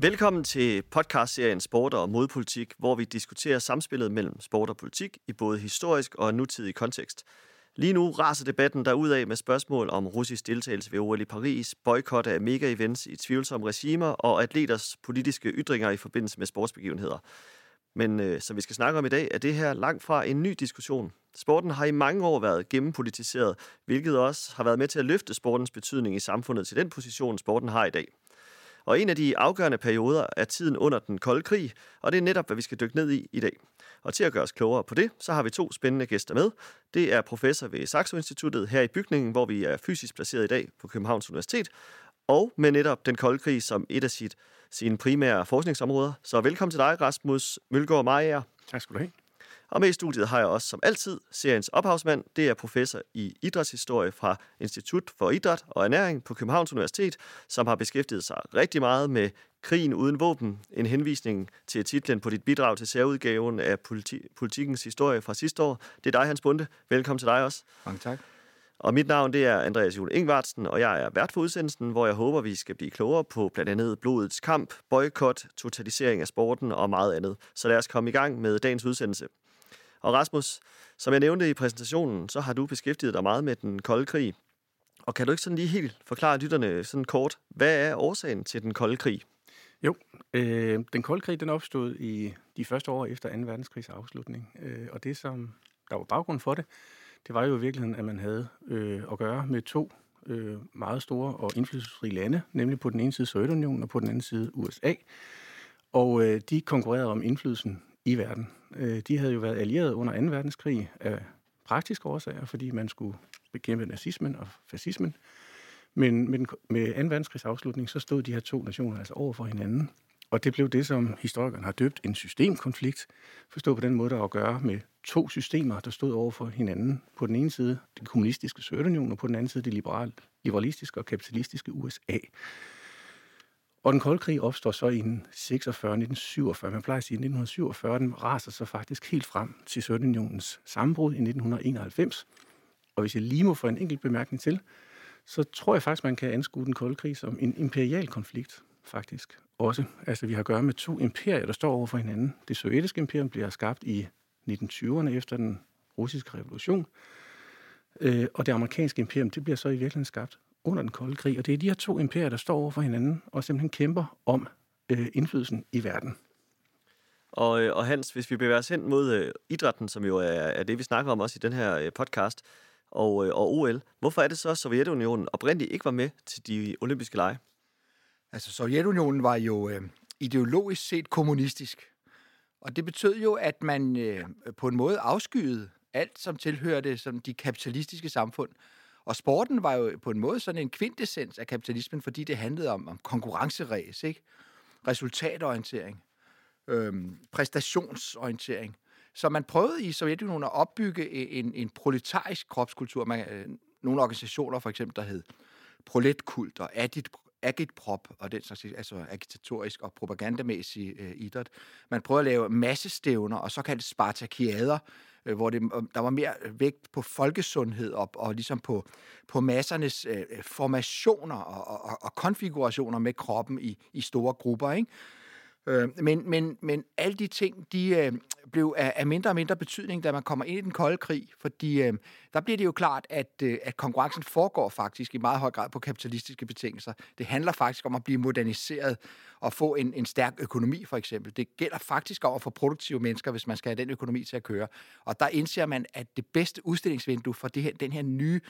Velkommen til podcastserien Sport og Modpolitik, hvor vi diskuterer samspillet mellem sport og politik i både historisk og nutidig kontekst. Lige nu raser debatten af med spørgsmål om russisk deltagelse ved OL i Paris, boykot af mega-events i tvivlsomme regimer og atleters politiske ytringer i forbindelse med sportsbegivenheder. Men øh, som vi skal snakke om i dag, er det her langt fra en ny diskussion. Sporten har i mange år været gennempolitiseret, hvilket også har været med til at løfte sportens betydning i samfundet til den position, sporten har i dag. Og en af de afgørende perioder er tiden under den kolde krig, og det er netop, hvad vi skal dykke ned i i dag. Og til at gøre os klogere på det, så har vi to spændende gæster med. Det er professor ved Saxo Instituttet her i bygningen, hvor vi er fysisk placeret i dag på Københavns Universitet, og med netop den kolde krig som et af sit, sine primære forskningsområder. Så velkommen til dig, Rasmus Mølgaard Meyer. Tak skal du have. Og med i studiet har jeg også som altid seriens ophavsmand. Det er professor i idrætshistorie fra Institut for Idræt og Ernæring på Københavns Universitet, som har beskæftiget sig rigtig meget med krigen uden våben. En henvisning til titlen på dit bidrag til særudgaven af politi- politikens historie fra sidste år. Det er dig, Hans Bunde. Velkommen til dig også. Mange tak. Og mit navn det er Andreas Jule Ingvartsen, og jeg er vært for udsendelsen, hvor jeg håber, vi skal blive klogere på blandt andet blodets kamp, boykot, totalisering af sporten og meget andet. Så lad os komme i gang med dagens udsendelse. Og Rasmus, som jeg nævnte i præsentationen, så har du beskæftiget dig meget med den kolde krig. Og kan du ikke sådan lige helt forklare lytterne sådan kort, hvad er årsagen til den kolde krig? Jo, øh, den kolde krig den opstod i de første år efter 2. verdenskrigs afslutning. Øh, og det, som der var baggrund for det, det var jo i virkeligheden, at man havde øh, at gøre med to øh, meget store og indflydelsesrige lande, nemlig på den ene side Sovjetunionen og på den anden side USA. Og øh, de konkurrerede om indflydelsen i verden. Øh, de havde jo været allieret under 2. verdenskrig af praktiske årsager, fordi man skulle bekæmpe nazismen og fascismen. Men med, den, med 2. verdenskrigs afslutning, så stod de her to nationer altså over for hinanden. Og det blev det, som historikerne har døbt en systemkonflikt. Forstå på den måde, der var at gøre med to systemer, der stod over for hinanden. På den ene side det kommunistiske Sovjetunion, og på den anden side det liberal, liberalistiske og kapitalistiske USA. Og den kolde krig opstår så i 1946, 1947. Man plejer at sige, at 1947 den raser så faktisk helt frem til Sovjetunionens sammenbrud i 1991. Og hvis jeg lige må få en enkelt bemærkning til, så tror jeg faktisk, man kan anskue den kolde krig som en imperial konflikt, faktisk også. Altså, vi har at gøre med to imperier, der står over for hinanden. Det sovjetiske imperium bliver skabt i 1920'erne efter den russiske revolution, øh, og det amerikanske imperium, det bliver så i virkeligheden skabt under den kolde krig. Og det er de her to imperier, der står over for hinanden og simpelthen kæmper om øh, indflydelsen i verden. Og, øh, og Hans, hvis vi bevæger os hen mod øh, idrætten, som jo er, er det, vi snakker om også i den her øh, podcast, og, øh, og OL, hvorfor er det så, at Sovjetunionen oprindeligt ikke var med til de olympiske lege? Altså, Sovjetunionen var jo øh, ideologisk set kommunistisk. Og det betød jo, at man øh, på en måde afskyede alt, som tilhørte som de kapitalistiske samfund. Og sporten var jo på en måde sådan en kvintessens af kapitalismen, fordi det handlede om, om konkurrenceræs, ikke? resultatorientering, øhm, præstationsorientering. Så man prøvede i Sovjetunionen at opbygge e, en, en proletarisk kropskultur. Man, øh, nogle organisationer, for eksempel, der hed proletkult og adit, agitprop og den slags, altså agitatorisk og propagandamæssig øh, idræt. Man prøvede at lave massestævner og såkaldte spartakiader, øh, hvor det, øh, der var mere vægt på folkesundhed og, og ligesom på, på massernes øh, formationer og, og, og konfigurationer med kroppen i, i store grupper. Ikke? Øh, men, men, men alle de ting, de øh, blev af, af mindre og mindre betydning, da man kommer ind i den kolde krig, fordi øh, der bliver det jo klart, at, øh, at konkurrencen foregår faktisk i meget høj grad på kapitalistiske betingelser. Det handler faktisk om at blive moderniseret og få en, en stærk økonomi, for eksempel. Det gælder faktisk om at få produktive mennesker, hvis man skal have den økonomi til at køre. Og der indser man, at det bedste udstillingsvindue for det her, den her nye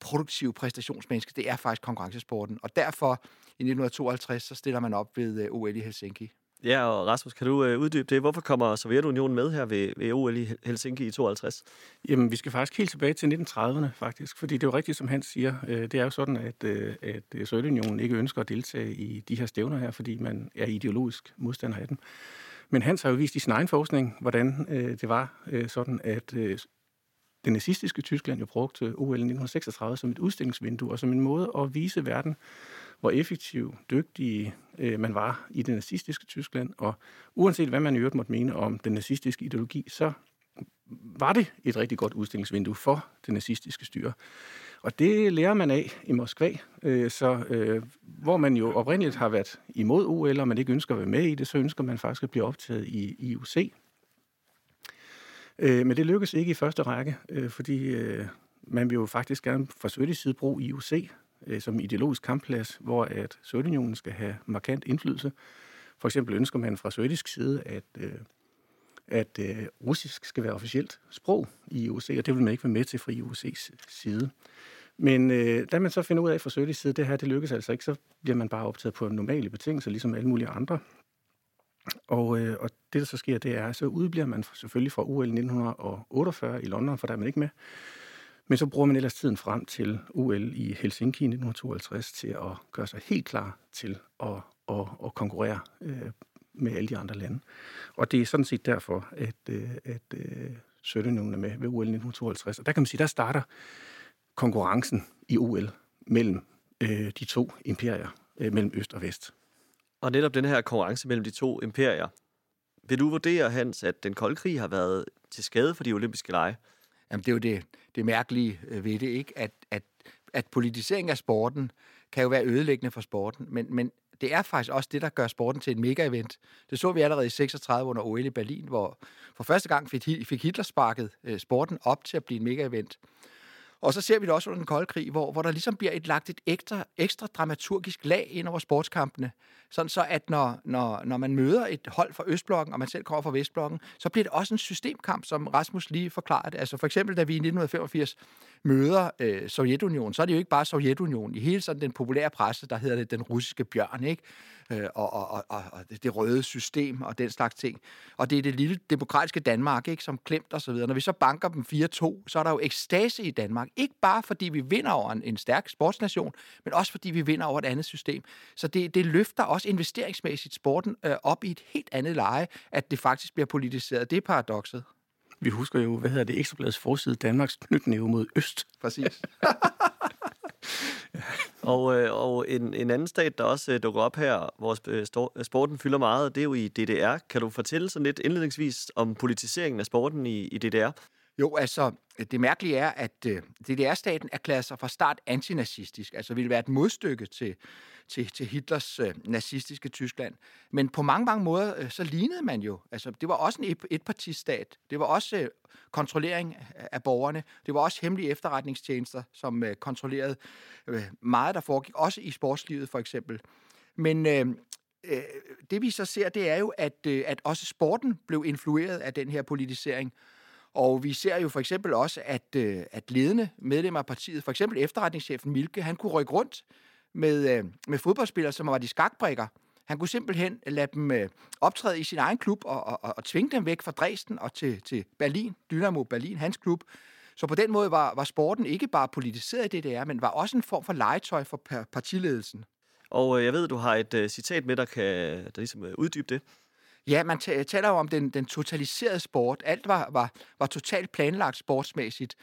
produktive præstationsmenneske, det er faktisk konkurrencesporten. Og derfor i 1952, så stiller man op ved øh, OL i Helsinki. Ja, og Rasmus, kan du øh, uddybe det? Hvorfor kommer Sovjetunionen med her ved, ved OL i Helsinki i 52? Jamen, vi skal faktisk helt tilbage til 1930'erne, faktisk. Fordi det er jo rigtigt, som han siger. Øh, det er jo sådan, at, øh, at øh, Sovjetunionen ikke ønsker at deltage i de her stævner her, fordi man er ideologisk modstander af dem. Men Hans har jo vist i sin egen forskning, hvordan øh, det var øh, sådan, at det nazistiske Tyskland jo brugte OL 1936 som et udstillingsvindue og som en måde at vise verden, hvor effektiv, dygtig øh, man var i det nazistiske Tyskland. Og uanset hvad man i øvrigt måtte mene om den nazistiske ideologi, så var det et rigtig godt udstillingsvindue for det nazistiske styre. Og det lærer man af i Moskva, øh, så øh, hvor man jo oprindeligt har været imod OL, og man ikke ønsker at være med i det, så ønsker man faktisk at blive optaget i IOC. Øh, men det lykkes ikke i første række, øh, fordi øh, man vil jo faktisk gerne fra Sovjetisk side bruge IOC øh, som ideologisk kampplads, hvor at Sovjetunionen skal have markant indflydelse. For eksempel ønsker man fra sovjetisk side, at, øh, at øh, russisk skal være officielt sprog i IOC, og det vil man ikke være med til fra IOC's side. Men øh, da man så finder ud af fra sovjetisk side, det her det lykkes altså ikke, så bliver man bare optaget på normale betingelser, ligesom alle mulige andre. Og, øh, og det, der så sker, det er, så udbliver man selvfølgelig fra OL 1948 i London, for der er man ikke med. Men så bruger man ellers tiden frem til OL i Helsinki i 1952 til at gøre sig helt klar til at, at, at konkurrere øh, med alle de andre lande. Og det er sådan set derfor, at, øh, at øh, Sønderjylland er med ved OL 1952. Og der kan man sige, der starter konkurrencen i OL mellem øh, de to imperier, øh, mellem øst og vest. Og netop den her konkurrence mellem de to imperier, vil du vurdere, Hans, at den kolde krig har været til skade for de olympiske lege? Jamen, det er jo det, det mærkelige øh, ved det, ikke? At, at, at politisering af sporten kan jo være ødelæggende for sporten, men, men det er faktisk også det, der gør sporten til en mega-event. Det så vi allerede i 36 under OL i Berlin, hvor for første gang fik Hitler sparket øh, sporten op til at blive en mega-event. Og så ser vi det også under den kolde krig, hvor, hvor der ligesom bliver et, lagt et ekstra, ekstra dramaturgisk lag ind over sportskampene. Sådan så, at når, når, når man møder et hold fra Østblokken, og man selv kommer fra Vestblokken, så bliver det også en systemkamp, som Rasmus lige forklarede. Altså for eksempel, da vi i 1985 møder øh, Sovjetunionen, så er det jo ikke bare Sovjetunionen. I hele sådan den populære presse, der hedder det den russiske bjørn, ikke? Øh, og, og, og, og det røde system og den slags ting. Og det er det lille demokratiske Danmark, ikke? som klemt og så videre. Når vi så banker dem 4-2, så er der jo ekstase i Danmark. Ikke bare fordi vi vinder over en, en stærk sportsnation, men også fordi vi vinder over et andet system. Så det, det løfter også investeringsmæssigt sporten øh, op i et helt andet leje, at det faktisk bliver politiseret. Det er paradokset. Vi husker jo, hvad hedder det, Ekstrabladets forside, Danmarks knytnæve mod øst. Præcis. og øh, og en, en anden stat, der også øh, dukker op her, hvor øh, øh, sporten fylder meget, det er jo i DDR. Kan du fortælle sådan lidt indledningsvis om politiseringen af sporten i, i DDR? Jo, altså, det mærkelige er, at øh, DDR-staten erklærede sig fra start antinazistisk, altså ville være et modstykke til, til, til Hitlers øh, nazistiske Tyskland. Men på mange, mange måder, øh, så lignede man jo. Altså, det var også en etpartistat. Det var også øh, kontrollering af borgerne. Det var også hemmelige efterretningstjenester, som øh, kontrollerede øh, meget, der foregik, også i sportslivet for eksempel. Men øh, øh, det vi så ser, det er jo, at, øh, at også sporten blev influeret af den her politisering. Og vi ser jo for eksempel også, at, øh, at ledende medlemmer af partiet, for eksempel efterretningschefen Milke, han kunne rykke rundt med, øh, med fodboldspillere, som var de skakbrikker. Han kunne simpelthen lade dem øh, optræde i sin egen klub og, og, og tvinge dem væk fra Dresden og til, til Berlin, Dynamo Berlin, hans klub. Så på den måde var, var sporten ikke bare politiseret i DDR, men var også en form for legetøj for partiledelsen. Og øh, jeg ved, du har et øh, citat med, der kan der ligesom øh, uddybe det. Ja, man taler jo om den, den totaliserede sport. Alt var, var, var totalt planlagt sportsmæssigt.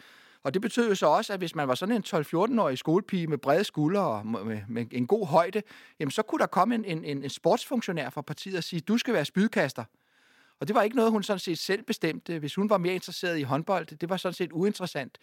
Og det betød jo så også, at hvis man var sådan en 12-14-årig skolepige med brede skuldre og med, med en god højde, jamen så kunne der komme en, en, en sportsfunktionær fra partiet og sige, du skal være spydkaster. Og det var ikke noget, hun sådan set selv bestemte. Hvis hun var mere interesseret i håndbold, det var sådan set uinteressant.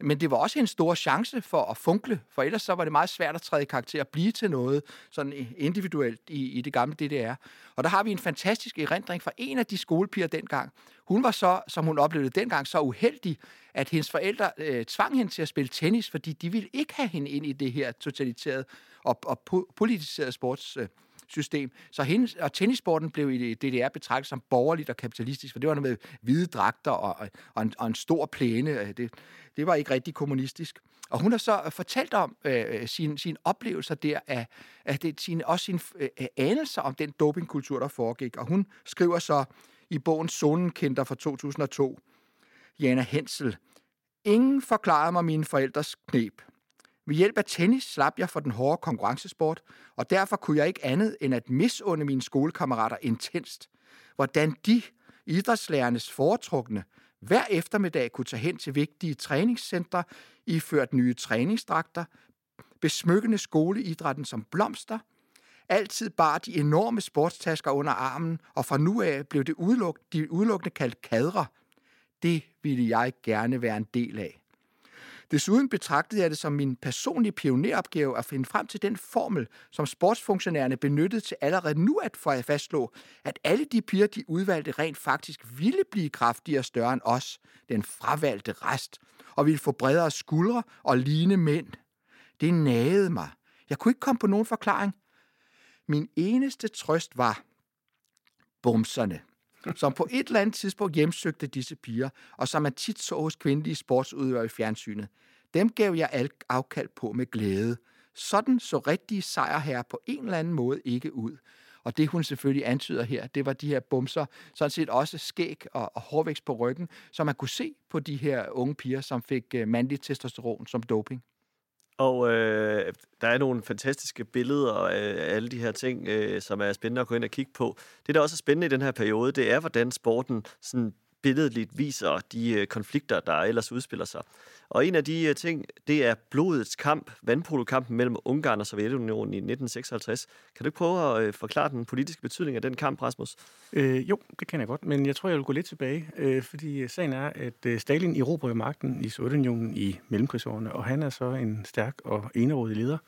Men det var også en stor chance for at funkle, for ellers så var det meget svært at træde i karakter og blive til noget sådan individuelt i, i det gamle DDR. Og der har vi en fantastisk erindring fra en af de skolepiger dengang. Hun var så, som hun oplevede dengang, så uheldig, at hendes forældre øh, tvang hende til at spille tennis, fordi de ville ikke have hende ind i det her totaliserede og, og politiserede sports... Øh, system. Så hendes, og tennissporten blev i DDR betragtet som borgerligt og kapitalistisk, for det var noget med hvide dragter og, og, en, og en stor plæne. Øh, det, det var ikke rigtig kommunistisk. Og hun har så øh, fortalt om øh, øh sine sin oplevelser der af, af det, sine, også sine øh, anelser om den dopingkultur, der foregik. Og hun skriver så i bogen Zonenkinder fra 2002, Jana Hensel, Ingen forklarede mig mine forældres knep. Ved hjælp af tennis slap jeg for den hårde konkurrencesport, og derfor kunne jeg ikke andet end at misunde mine skolekammerater intenst. Hvordan de, idrætslærernes foretrukne, hver eftermiddag kunne tage hen til vigtige træningscentre, iført nye træningsdragter, besmykkende skoleidrætten som blomster, altid bar de enorme sportstasker under armen, og fra nu af blev det udeluk- de udelukkende kaldt kadre. det ville jeg gerne være en del af. Desuden betragtede jeg det som min personlige pioneropgave at finde frem til den formel, som sportsfunktionærerne benyttede til allerede nu at få fastslå, at alle de piger, de udvalgte, rent faktisk ville blive kraftigere og større end os, den fravalgte rest, og ville få bredere skuldre og ligne mænd. Det nagede mig. Jeg kunne ikke komme på nogen forklaring. Min eneste trøst var bumserne som på et eller andet tidspunkt hjemsøgte disse piger, og som man tit så hos kvindelige sportsudøvere i fjernsynet. Dem gav jeg afkald på med glæde. Sådan så rigtige sejrherrer på en eller anden måde ikke ud. Og det, hun selvfølgelig antyder her, det var de her bumser, sådan set også skæg og, og hårvækst på ryggen, som man kunne se på de her unge piger, som fik øh, mandligt testosteron som doping. Og øh, der er nogle fantastiske billeder af alle de her ting, øh, som er spændende at gå ind og kigge på. Det, der også er spændende i den her periode, det er, hvordan sporten sådan billedligt viser de øh, konflikter, der ellers udspiller sig. Og en af de øh, ting, det er blodets kamp, vandpolokampen mellem Ungarn og Sovjetunionen i 1956. Kan du ikke prøve at øh, forklare den politiske betydning af den kamp, Rasmus? Øh, jo, det kan jeg godt, men jeg tror, jeg vil gå lidt tilbage, øh, fordi sagen er, at Stalin erobrer magten i Sovjetunionen i mellemkrigsårene, og han er så en stærk og enerådig leder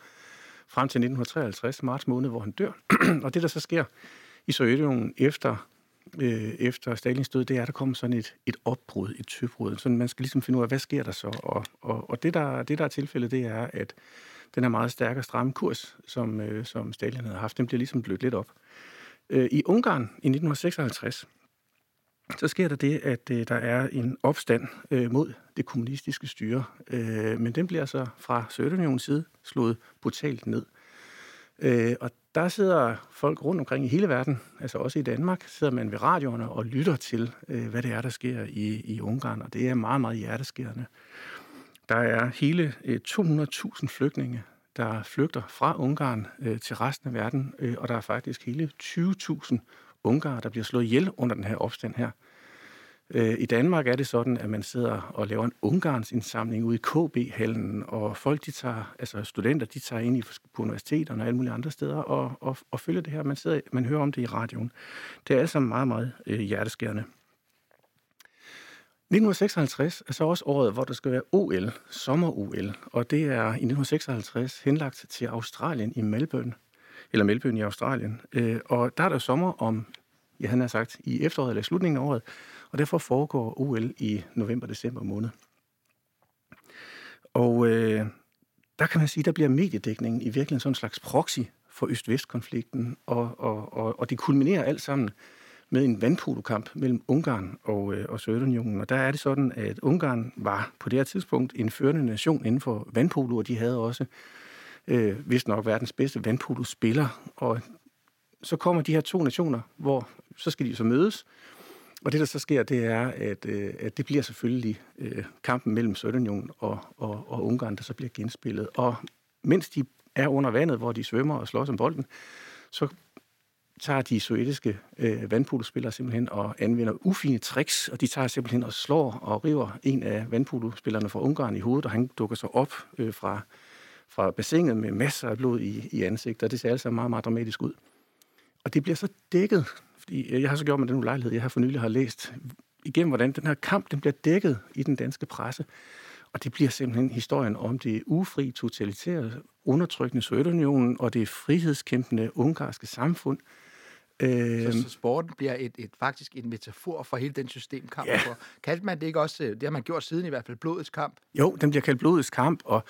frem til 1953, marts måned, hvor han dør. og det, der så sker i Sovjetunionen efter øh, efter Stalins død, det er, at der kommer sådan et, et opbrud, et tøbrud. Så man skal ligesom finde ud af, hvad sker der så? Og, og, og det, der, det, der er tilfældet, det er, at den her meget stærke og stramme kurs, som, øh, som Stalin havde haft, den bliver ligesom blødt lidt op. Øh, I Ungarn i 1956, så sker der det, at øh, der er en opstand øh, mod det kommunistiske styre, øh, men den bliver så fra Sovjetunionens side slået brutalt ned. Øh, og der sidder folk rundt omkring i hele verden, altså også i Danmark, sidder man ved radioerne og lytter til, øh, hvad det er, der sker i, i Ungarn, og det er meget, meget hjerteskærende. Der er hele øh, 200.000 flygtninge, der flygter fra Ungarn øh, til resten af verden, øh, og der er faktisk hele 20.000 ungarer, der bliver slået ihjel under den her opstand her. Øh, I Danmark er det sådan, at man sidder og laver en Ungarns indsamling ude i KB-hallen, og folk, de tager, altså studenter, de tager ind i, på universiteterne og alle mulige andre steder og, og, og følger det her. Man, sidder, man hører om det i radioen. Det er altså meget, meget øh, hjerteskærende. 1956 er så også året, hvor der skal være OL, sommer-OL, og det er i 1956 henlagt til Australien i Melbourne, eller Melbourne i Australien. Øh, og der er der sommer om, ja han har sagt, i efteråret eller slutningen af året, og derfor foregår OL i november-december måned. Og øh, der kan man sige, der bliver mediedækningen i virkeligheden sådan en slags proxy for Øst-Vest-konflikten, og, og, og, og det kulminerer alt sammen med en vandpolokamp mellem Ungarn og, øh, og Sovjetunionen. Og der er det sådan, at Ungarn var på det her tidspunkt en førende nation inden for vandpolo, og de havde også øh, vist nok verdens bedste vandpolo-spiller. Og så kommer de her to nationer, hvor så skal de så mødes, og det, der så sker, det er, at, øh, at det bliver selvfølgelig øh, kampen mellem Sovjetunionen og, og, og Ungarn, der så bliver genspillet. Og mens de er under vandet, hvor de svømmer og slås om bolden, så tager de sovjetiske øh, vandpolospillere simpelthen og anvender ufine tricks, og de tager simpelthen og slår og river en af vandpolospillerne fra Ungarn i hovedet, og han dukker så op øh, fra, fra bassinet med masser af blod i, i ansigtet, og det ser altså meget, meget dramatisk ud. Og det bliver så dækket jeg har så gjort med den ulejlighed, jeg har for nylig har læst igennem, hvordan den her kamp den bliver dækket i den danske presse. Og det bliver simpelthen historien om det ufri, totalitære, undertrykkende Sovjetunionen og det frihedskæmpende ungarske samfund, Øh, så, så sporten bliver et, et, faktisk en metafor for hele den systemkamp. Ja. For, kaldte man det ikke også, øh, det har man gjort siden i hvert fald, blodets kamp? Jo, den bliver kaldt blodets kamp, og,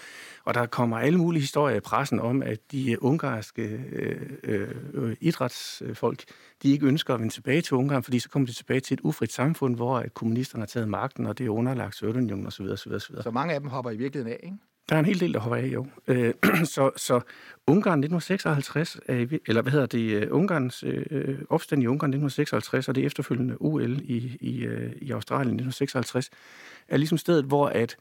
og der kommer alle mulige historier i pressen om, at de ungarske øh, øh, idrætsfolk, de ikke ønsker at vende tilbage til Ungarn, fordi så kommer de tilbage til et ufrit samfund, hvor at kommunisterne har taget magten, og det er underlagt Sovjetunionen osv. osv., osv. Så mange af dem hopper i virkeligheden af, ikke? Der er en hel del, der hopper af, jo. Øh, så, så Ungarn 1956, er, eller hvad hedder det, øh, Ungarns øh, opstand i Ungarn 1956, og det efterfølgende OL i, i, øh, i Australien 1956, er ligesom stedet, hvor at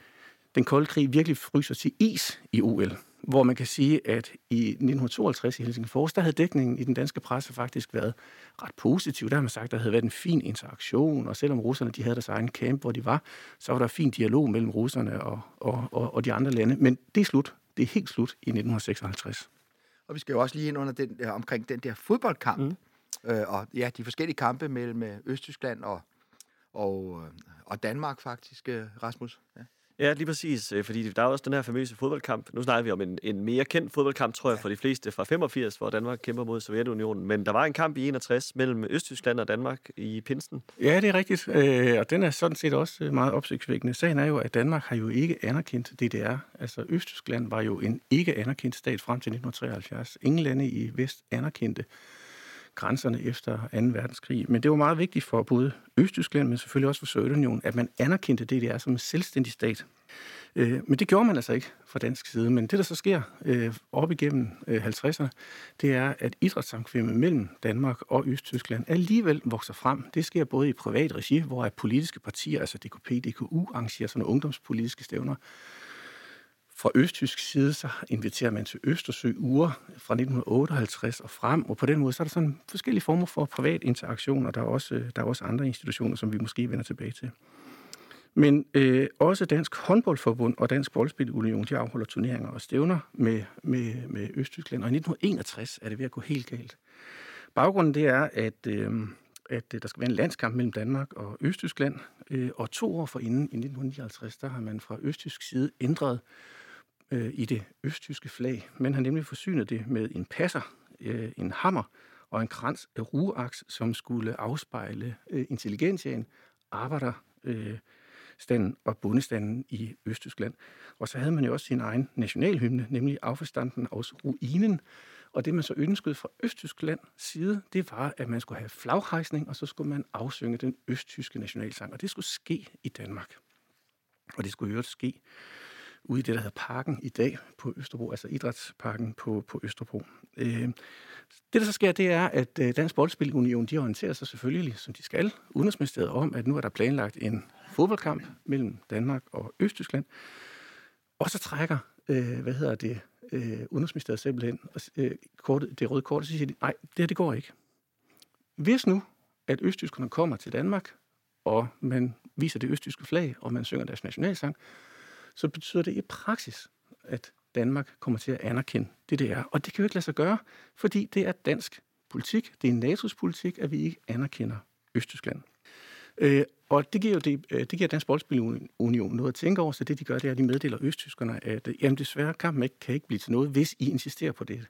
den kolde krig virkelig fryser til is i OL hvor man kan sige, at i 1952 i Helsingfors, der havde dækningen i den danske presse faktisk været ret positiv. Der har man sagt, at der havde været en fin interaktion, og selvom russerne de havde deres egen camp, hvor de var, så var der fin dialog mellem russerne og, og, og, og de andre lande. Men det er slut. Det er helt slut i 1956. Og vi skal jo også lige ind under den, øh, omkring den der fodboldkamp, mm. øh, og ja, de forskellige kampe mellem øh, Østtyskland og, og, øh, og Danmark faktisk, Rasmus. Ja. Ja, lige præcis, øh, fordi der er også den her famøse fodboldkamp. Nu snakker vi om en, en mere kendt fodboldkamp, tror jeg, for de fleste fra 85, hvor Danmark kæmper mod Sovjetunionen. Men der var en kamp i 61 mellem Østtyskland og Danmark i Pinsen. Ja, det er rigtigt, øh, og den er sådan set også meget opsigtsvækkende. Sagen er jo, at Danmark har jo ikke anerkendt DDR. Altså Østtyskland var jo en ikke anerkendt stat frem til 1973. Ingen lande i Vest anerkendte grænserne efter 2. verdenskrig. Men det var meget vigtigt for både Østtyskland, men selvfølgelig også for Sovjetunionen, at man anerkendte DDR som en selvstændig stat. Øh, men det gjorde man altså ikke fra dansk side. Men det, der så sker øh, op igennem øh, 50'erne, det er, at idrætssamkvemmet mellem Danmark og Østtyskland alligevel vokser frem. Det sker både i privat regi, hvor politiske partier, altså DKP, DKU, arrangerer sådan nogle ungdomspolitiske stævner, fra østtysk side, så inviterer man til Østersø uger fra 1958 og frem, og på den måde så er der sådan forskellige former for privat interaktion, og der er også, der er også andre institutioner, som vi måske vender tilbage til. Men øh, også Dansk Håndboldforbund og Dansk Boldspilunion, de afholder turneringer og stævner med, med, med Østtyskland, og i 1961 er det ved at gå helt galt. Baggrunden det er, at, øh, at øh, der skal være en landskamp mellem Danmark og Østtyskland, øh, og to år forinden, i 1959, der har man fra østtysk side ændret øh, i det østtyske flag. Man har nemlig forsynet det med en passer, øh, en hammer og en krans af rugeaks, som skulle afspejle øh, intelligentiaen, arbejder, øh, standen og bundestanden i Østtyskland. Og så havde man jo også sin egen nationalhymne, nemlig Affestanden aus Ruinen. Og det, man så ønskede fra Østtyskland side, det var, at man skulle have flaghejsning, og så skulle man afsynge den østtyske nationalsang. Og det skulle ske i Danmark. Og det skulle jo ske ude i det, der hedder Parken i dag på Østerbro, altså Idrætsparken på, på Østerbro. Øh, det, der så sker, det er, at øh, Dansk Boldspilunion, de orienterer sig selvfølgelig, som de skal, Udenrigsministeriet om, at nu er der planlagt en fodboldkamp mellem Danmark og Østtyskland. Og så trækker, øh, hvad hedder det, øh, Udenrigsministeriet simpelthen øh, kortet, det røde kort, og så siger de, nej, det her, det går ikke. Hvis nu, at østtyskerne kommer til Danmark, og man viser det østtyske flag, og man synger deres nationalsang, så betyder det i praksis, at Danmark kommer til at anerkende det, det er. Og det kan jo ikke lade sig gøre, fordi det er dansk politik, det er NATO's politik, at vi ikke anerkender Østtyskland. Øh, og det giver jo det, øh, det giver Dansk Boldspilunion noget at tænke over, så det de gør, det er, at de meddeler østtyskerne, at øh, jamen, desværre kampen ikke, kan ikke blive til noget, hvis I insisterer på det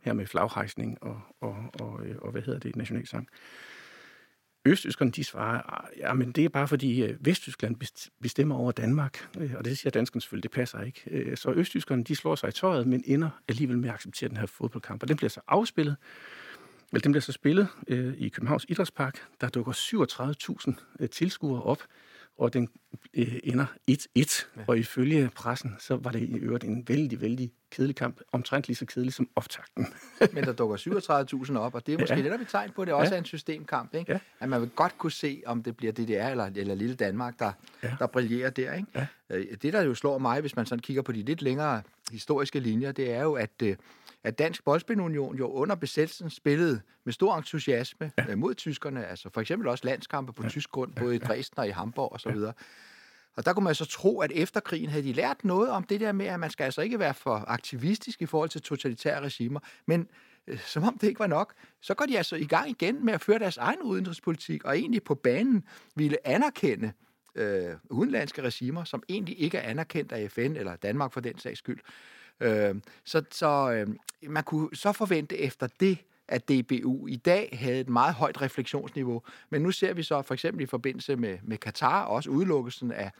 her med flaghejsning og, og, og, øh, og hvad hedder det, nationalsang. Østtyskerne, de svarer, ah, ja, men det er bare fordi øh, Vesttyskland bestemmer over Danmark, øh, og det siger danskerne selvfølgelig, det passer ikke. Øh, så Østtyskerne, de slår sig i tøjet, men ender alligevel med at acceptere den her fodboldkamp, og den bliver så afspillet, Vel, den bliver så spillet i Københavns Idrætspark. Der dukker 37.000 tilskuere op, og den øh, ender 1-1. Ja. Og ifølge pressen, så var det i øvrigt en vældig, vældig kedelig kamp. Omtrent lige så kedelig som optakten. Men der dukker 37.000 op, og det er måske ja. det, der vi tegn på, at det også ja. er en systemkamp. Ikke? Ja. At man vil godt kunne se, om det bliver DDR eller, eller lille Danmark, der, ja. der brillerer der. Ikke? Ja. Øh, det, der jo slår mig, hvis man sådan kigger på de lidt længere historiske linjer, det er jo, at øh, at Dansk Boldspilunion jo under besættelsen spillede med stor entusiasme ja. Øh, mod tyskerne, altså for eksempel også landskampe på ja. tysk grund, både i Dresden og i Hamburg osv. Og, så ja. og der kunne man så tro, at efter krigen havde de lært noget om det der med, at man skal altså ikke være for aktivistisk i forhold til totalitære regimer, men øh, som om det ikke var nok, så går de altså i gang igen med at føre deres egen udenrigspolitik, og egentlig på banen ville anerkende øh, udenlandske regimer, som egentlig ikke er anerkendt af FN eller Danmark for den sags skyld. Øh, så så øh, man kunne så forvente efter det, at DBU i dag havde et meget højt refleksionsniveau. Men nu ser vi så for eksempel i forbindelse med, med Katar, også udelukkelsen af,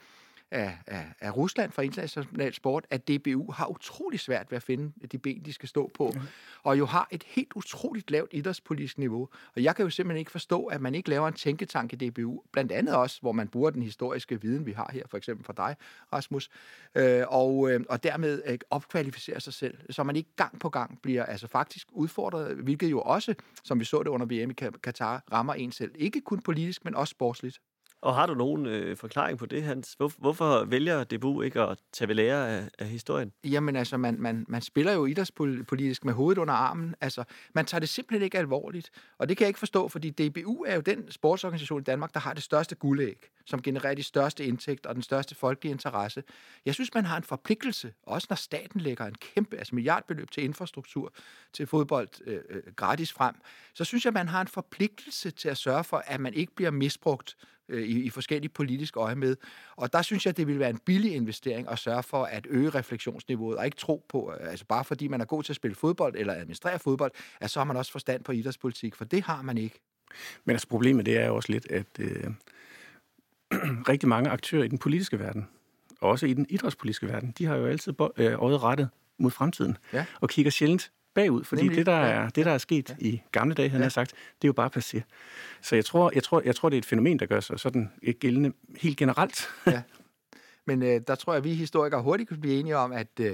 af, af, af Rusland fra international sport, at DBU har utrolig svært ved at finde de ben, de skal stå på, mm. og jo har et helt utroligt lavt idrætspolitisk niveau. Og jeg kan jo simpelthen ikke forstå, at man ikke laver en tænketank i DBU, blandt andet også, hvor man bruger den historiske viden, vi har her, for eksempel fra dig, Rasmus, øh, og, øh, og dermed øh, opkvalificerer sig selv, så man ikke gang på gang bliver altså faktisk udfordret, hvilket jo også, som vi så det under VM i Katar, rammer en selv. Ikke kun politisk, men også sportsligt. Og har du nogen øh, forklaring på det, Hans? Hvor, hvorfor vælger DBU ikke at tage ved lære af, af historien? Jamen altså, man, man, man spiller jo idrætspolitisk med hovedet under armen. Altså, man tager det simpelthen ikke alvorligt. Og det kan jeg ikke forstå, fordi DBU er jo den sportsorganisation i Danmark, der har det største guldæg, som genererer de største indtægter og den største folkelige interesse. Jeg synes, man har en forpligtelse, også når staten lægger en kæmpe, altså milliardbeløb til infrastruktur, til fodbold øh, øh gratis frem, så synes jeg, man har en forpligtelse til at sørge for, at man ikke bliver misbrugt øh, i, i forskellige politiske øje med. Og der synes jeg, det vil være en billig investering at sørge for at øge refleksionsniveauet, og ikke tro på, øh, altså bare fordi man er god til at spille fodbold eller administrere fodbold, at så har man også forstand på idrætspolitik, for det har man ikke. Men altså problemet det er jo også lidt, at øh, rigtig mange aktører i den politiske verden, og også i den idrætspolitiske verden, de har jo altid øh, øjet rettet mod fremtiden, ja. og kigger sjældent bagud, fordi Nemlig, det, der er, det, der er sket ja. i gamle dage, han ja. har sagt, det er jo bare passé. Så jeg tror, jeg, tror, jeg tror, det er et fænomen, der gør sig sådan gældende helt generelt. ja. Men øh, der tror jeg, at vi historikere hurtigt kan blive enige om, at, øh,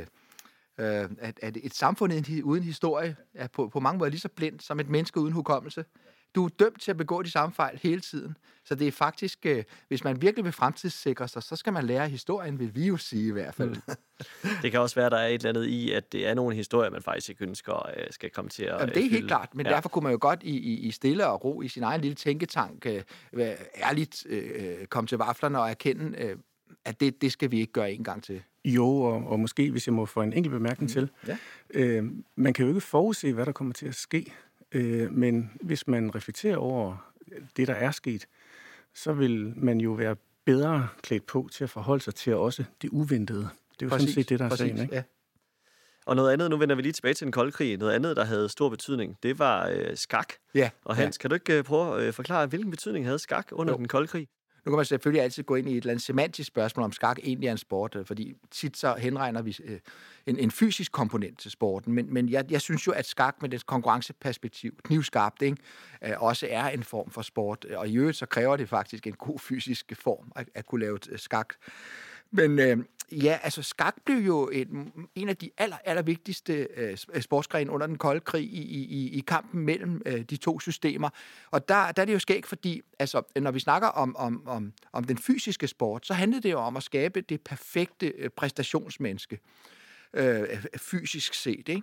øh at, at et samfund uden historie er på, på mange måder lige så blindt som et menneske uden hukommelse. Du er dømt til at begå de samme fejl hele tiden. Så det er faktisk, øh, hvis man virkelig vil fremtidssikre sig, så skal man lære historien, vil vi jo sige i hvert fald. Mm. det kan også være, at der er et eller andet i, at det er nogle historier, man faktisk ikke ønsker øh, skal komme til at Jamen, Det er fylde. helt klart, men ja. derfor kunne man jo godt i, i, i stille og ro i sin egen lille tænketank øh, ærligt øh, komme til vaflerne og erkende, øh, at det, det skal vi ikke gøre en gang til. Jo, og, og måske, hvis jeg må få en enkelt bemærkning mm. til. Ja. Øh, man kan jo ikke forudse, hvad der kommer til at ske. Øh, men hvis man reflekterer over det, der er sket, så vil man jo være bedre klædt på til at forholde sig til også det uventede. Det er jo præcis, sådan set det, der er præcis, sagen, ikke? Ja. Og noget andet, nu vender vi lige tilbage til den kolde krig, noget andet, der havde stor betydning, det var øh, skak. Ja. Og Hans, ja. kan du ikke øh, prøve at øh, forklare, hvilken betydning havde skak under jo. den kolde krig? Nu kan man selvfølgelig altid gå ind i et eller andet semantisk spørgsmål, om skak egentlig er en sport, øh, fordi tit så henregner vi øh, en, en fysisk komponent til sporten, men, men jeg, jeg synes jo, at skak med det konkurrenceperspektiv, knivskarpt, ikke, øh, også er en form for sport, og i øvrigt så kræver det faktisk en god fysisk form at, at kunne lave skak. Men øh, ja, altså skak blev jo en, en af de aller, aller vigtigste øh, øh sportsgrene under den kolde krig i, i, i kampen mellem øh, de to systemer. Og der, der er det jo skægt, fordi altså, når vi snakker om, om, om, om den fysiske sport, så handlede det jo om at skabe det perfekte øh, præstationsmenneske, øh, fysisk set, ikke?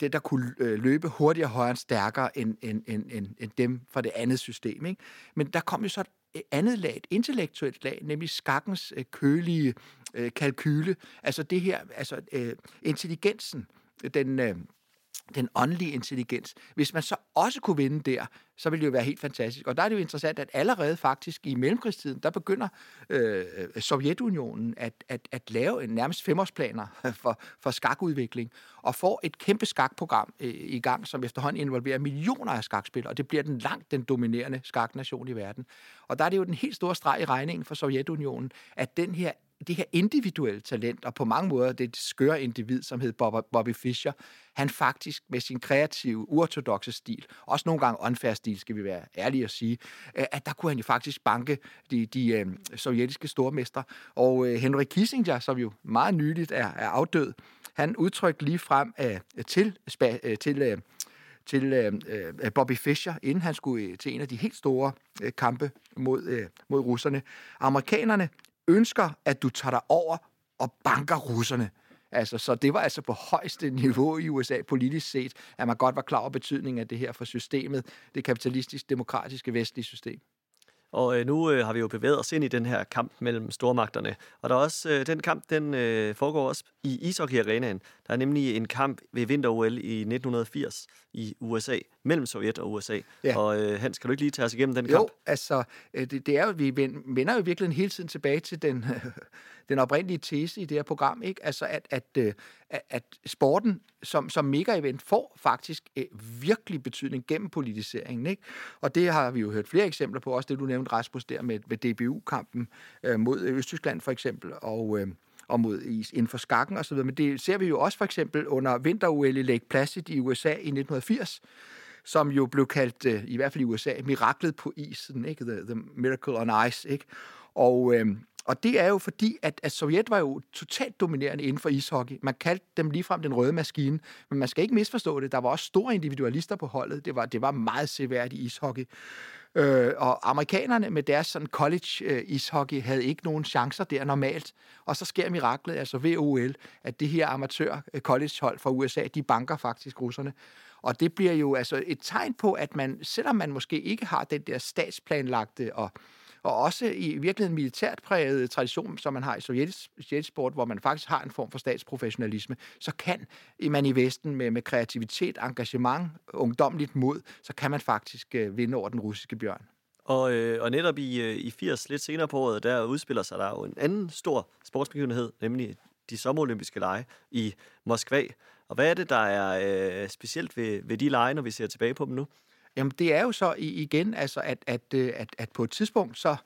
det, der kunne øh, løbe hurtigere, højere og stærkere end, end, end, end, end dem fra det andet system. Ikke? Men der kom jo så et Øh, andet lag, et intellektuelt lag, nemlig skakkens øh, kølige øh, kalkyle. Altså det her, altså øh, intelligensen, den... Øh, den åndelige intelligens. Hvis man så også kunne vinde der, så ville det jo være helt fantastisk. Og der er det jo interessant, at allerede faktisk i mellemkrigstiden, der begynder øh, Sovjetunionen at, at, at lave en nærmest femårsplaner for, for skakudvikling, og får et kæmpe skakprogram øh, i gang, som efterhånden involverer millioner af skakspillere, og det bliver den langt den dominerende skaknation i verden. Og der er det jo den helt store streg i regningen for Sovjetunionen, at den her det her individuelle talent, og på mange måder det skøre individ, som hed Bobby Fischer, han faktisk med sin kreative, uortodoxe stil, også nogle gange unfair stil, skal vi være ærlige at sige, øh, at der kunne han jo faktisk banke de, de øh, sovjetiske stormester. Og øh, Henry Kissinger, som jo meget nyligt er, er afdød, han udtrykte lige frem øh, til, øh, til øh, til øh, øh, Bobby Fischer, inden han skulle øh, til en af de helt store øh, kampe mod, øh, mod russerne. Amerikanerne ønsker, at du tager dig over og banker russerne. Altså, så det var altså på højeste niveau i USA politisk set, at man godt var klar over betydningen af det her for systemet, det kapitalistisk-demokratiske vestlige system. Og øh, nu øh, har vi jo bevæget os ind i den her kamp mellem stormagterne. Og der er også øh, den kamp, den øh, foregår også i ishockey-arenaen. Der er nemlig en kamp ved vinter-OL i 1980 i USA, mellem Sovjet og USA. Ja. Og øh, Hans, kan du ikke lige tage os igennem den jo, kamp? Jo, altså, øh, det, det er jo, vi vender jo virkelig hele tiden tilbage til den, den oprindelige tese i det her program, ikke? Altså, at, at, øh, at, at sporten som, som mega-event får faktisk øh, virkelig betydning gennem politiseringen, ikke? Og det har vi jo hørt flere eksempler på, også det du nævnte, Rasmus, der med, med DBU-kampen øh, mod øh, Østtyskland for eksempel, og... Øh, og mod is inden for skakken osv. Men det ser vi jo også for eksempel under vinter-OL i Lake Placid i USA i 1980, som jo blev kaldt, øh, i hvert fald i USA, miraklet på isen, ikke? The, the Miracle on Ice. Ikke? Og, øhm, og det er jo fordi, at, at Sovjet var jo totalt dominerende inden for ishockey. Man kaldte dem ligefrem den røde maskine, men man skal ikke misforstå det. Der var også store individualister på holdet. Det var, det var meget seværdigt ishockey. Øh, og amerikanerne med deres sådan college øh, ishockey havde ikke nogen chancer der normalt. Og så sker miraklet, altså ved OL, at det her amatør-college-hold øh, fra USA, de banker faktisk russerne. Og det bliver jo altså et tegn på, at man, selvom man måske ikke har den der statsplanlagte og og også i virkeligheden militært præget tradition, som man har i sovjetisk sport, hvor man faktisk har en form for statsprofessionalisme, så kan man i Vesten med, med kreativitet, engagement, ungdomligt mod, så kan man faktisk øh, vinde over den russiske bjørn. Og, øh, og netop i, øh, i 80, lidt senere på året, der udspiller sig der jo en anden stor sportsbegivenhed, nemlig de sommerolympiske lege i Moskva. Og hvad er det, der er øh, specielt ved, ved de lege, når vi ser tilbage på dem nu? Jamen, det er jo så igen, altså, at, at, øh, at, at på et tidspunkt, så,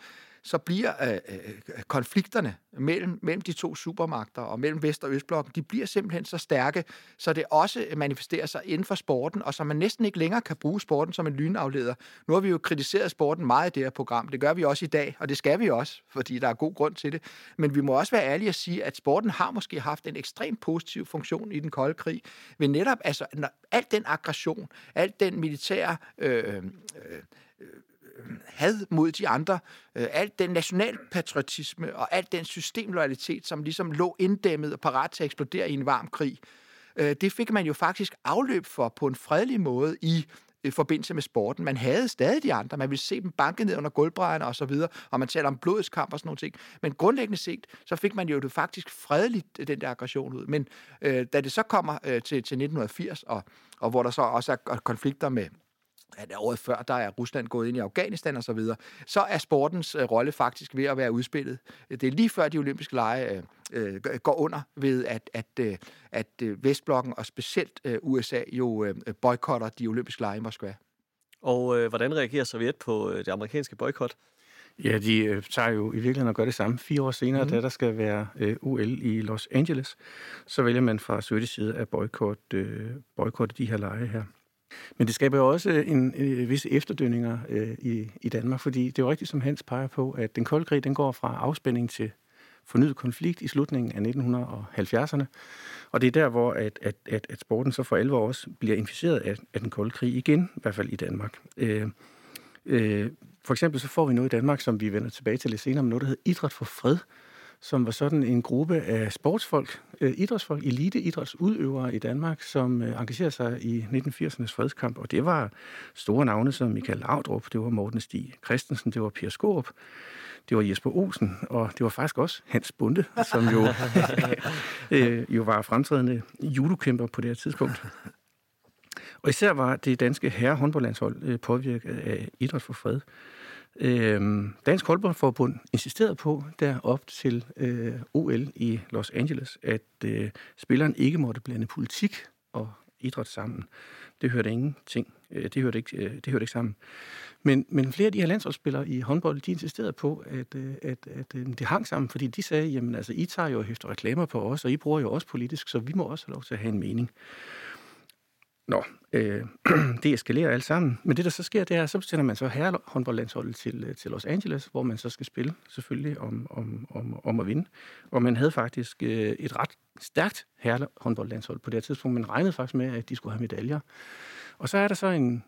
så bliver øh, øh, øh, konflikterne mellem, mellem de to supermagter og mellem Vest- og Østblokken, de bliver simpelthen så stærke, så det også øh, manifesterer sig inden for sporten, og så man næsten ikke længere kan bruge sporten som en lynafleder. Nu har vi jo kritiseret sporten meget i det her program, det gør vi også i dag, og det skal vi også, fordi der er god grund til det. Men vi må også være ærlige og sige, at sporten har måske haft en ekstremt positiv funktion i den kolde krig, ved netop altså, når al den aggression, al den militære øh, øh, øh Øh, had mod de andre, øh, alt den nationalpatriotisme og alt den systemloyalitet, som ligesom lå inddæmmet og parat til at eksplodere i en varm krig, øh, det fik man jo faktisk afløb for på en fredelig måde i i forbindelse med sporten. Man havde stadig de andre. Man ville se dem banke ned under gulvbrædderne og så videre, og man taler om blodskamp og sådan noget ting. Men grundlæggende set, så fik man jo det faktisk fredeligt, øh, den der aggression ud. Men øh, da det så kommer øh, til, til 1980, og, og hvor der så også er konflikter med, at året før, der er Rusland gået ind i Afghanistan og så videre, så er sportens øh, rolle faktisk ved at være udspillet. Det er lige før de olympiske lege øh, øh, går under ved, at, at, øh, at øh, Vestblokken og specielt øh, USA jo øh, boykotter de olympiske lege i Moskva. Og øh, hvordan reagerer Sovjet på øh, det amerikanske boykot? Ja, de øh, tager jo i virkeligheden at gøre det samme. Fire år senere, mm. da der skal være øh, UL i Los Angeles, så vælger man fra sovjetisk side at boykotte, øh, boykotte de her lege her. Men det skaber jo også en, en visse efterdønninger øh, i, i Danmark, fordi det er jo rigtigt, som Hans peger på, at den kolde krig den går fra afspænding til fornyet konflikt i slutningen af 1970'erne. Og det er der, hvor at, at, at, at sporten så for alvor også bliver inficeret af, af den kolde krig igen, i hvert fald i Danmark. Øh, øh, for eksempel så får vi noget i Danmark, som vi vender tilbage til lidt senere, med noget, der hedder Idræt for Fred, som var sådan en gruppe af sportsfolk, øh, idrætsfolk, eliteidrætsudøvere i Danmark, som øh, engagerede sig i 1980'ernes fredskamp. Og det var store navne som Michael Laudrup, det var Morten Stig Christensen, det var Per Skåb, det var Jesper Olsen, og det var faktisk også Hans Bunde, som jo, øh, jo var fremtrædende judokæmper på det her tidspunkt. Og især var det danske herrehåndboldlandshold øh, påvirket af idræt for fred. Øh, Dansk Håndboldforbund insisterede på der op til øh, OL i Los Angeles, at øh, spilleren ikke måtte blande politik og idræt sammen. Det hørte ingenting. Øh, det hørte ikke, øh, det hørte ikke sammen. Men, men flere af de her landsholdsspillere i håndbold, de insisterede på, at, øh, at, at, øh, det hang sammen, fordi de sagde, jamen altså, I tager jo hæfter reklamer på os, og I bruger jo også politisk, så vi må også have lov til at have en mening. Nå, øh, det eskalerer alt sammen. Men det, der så sker, det er, så sender man så herrehåndboldlandsholdet til, øh, til Los Angeles, hvor man så skal spille selvfølgelig om, om, om, om at vinde. Og man havde faktisk øh, et ret stærkt herrehåndboldlandshold på det her tidspunkt. Man regnede faktisk med, at de skulle have medaljer. Og så er der så en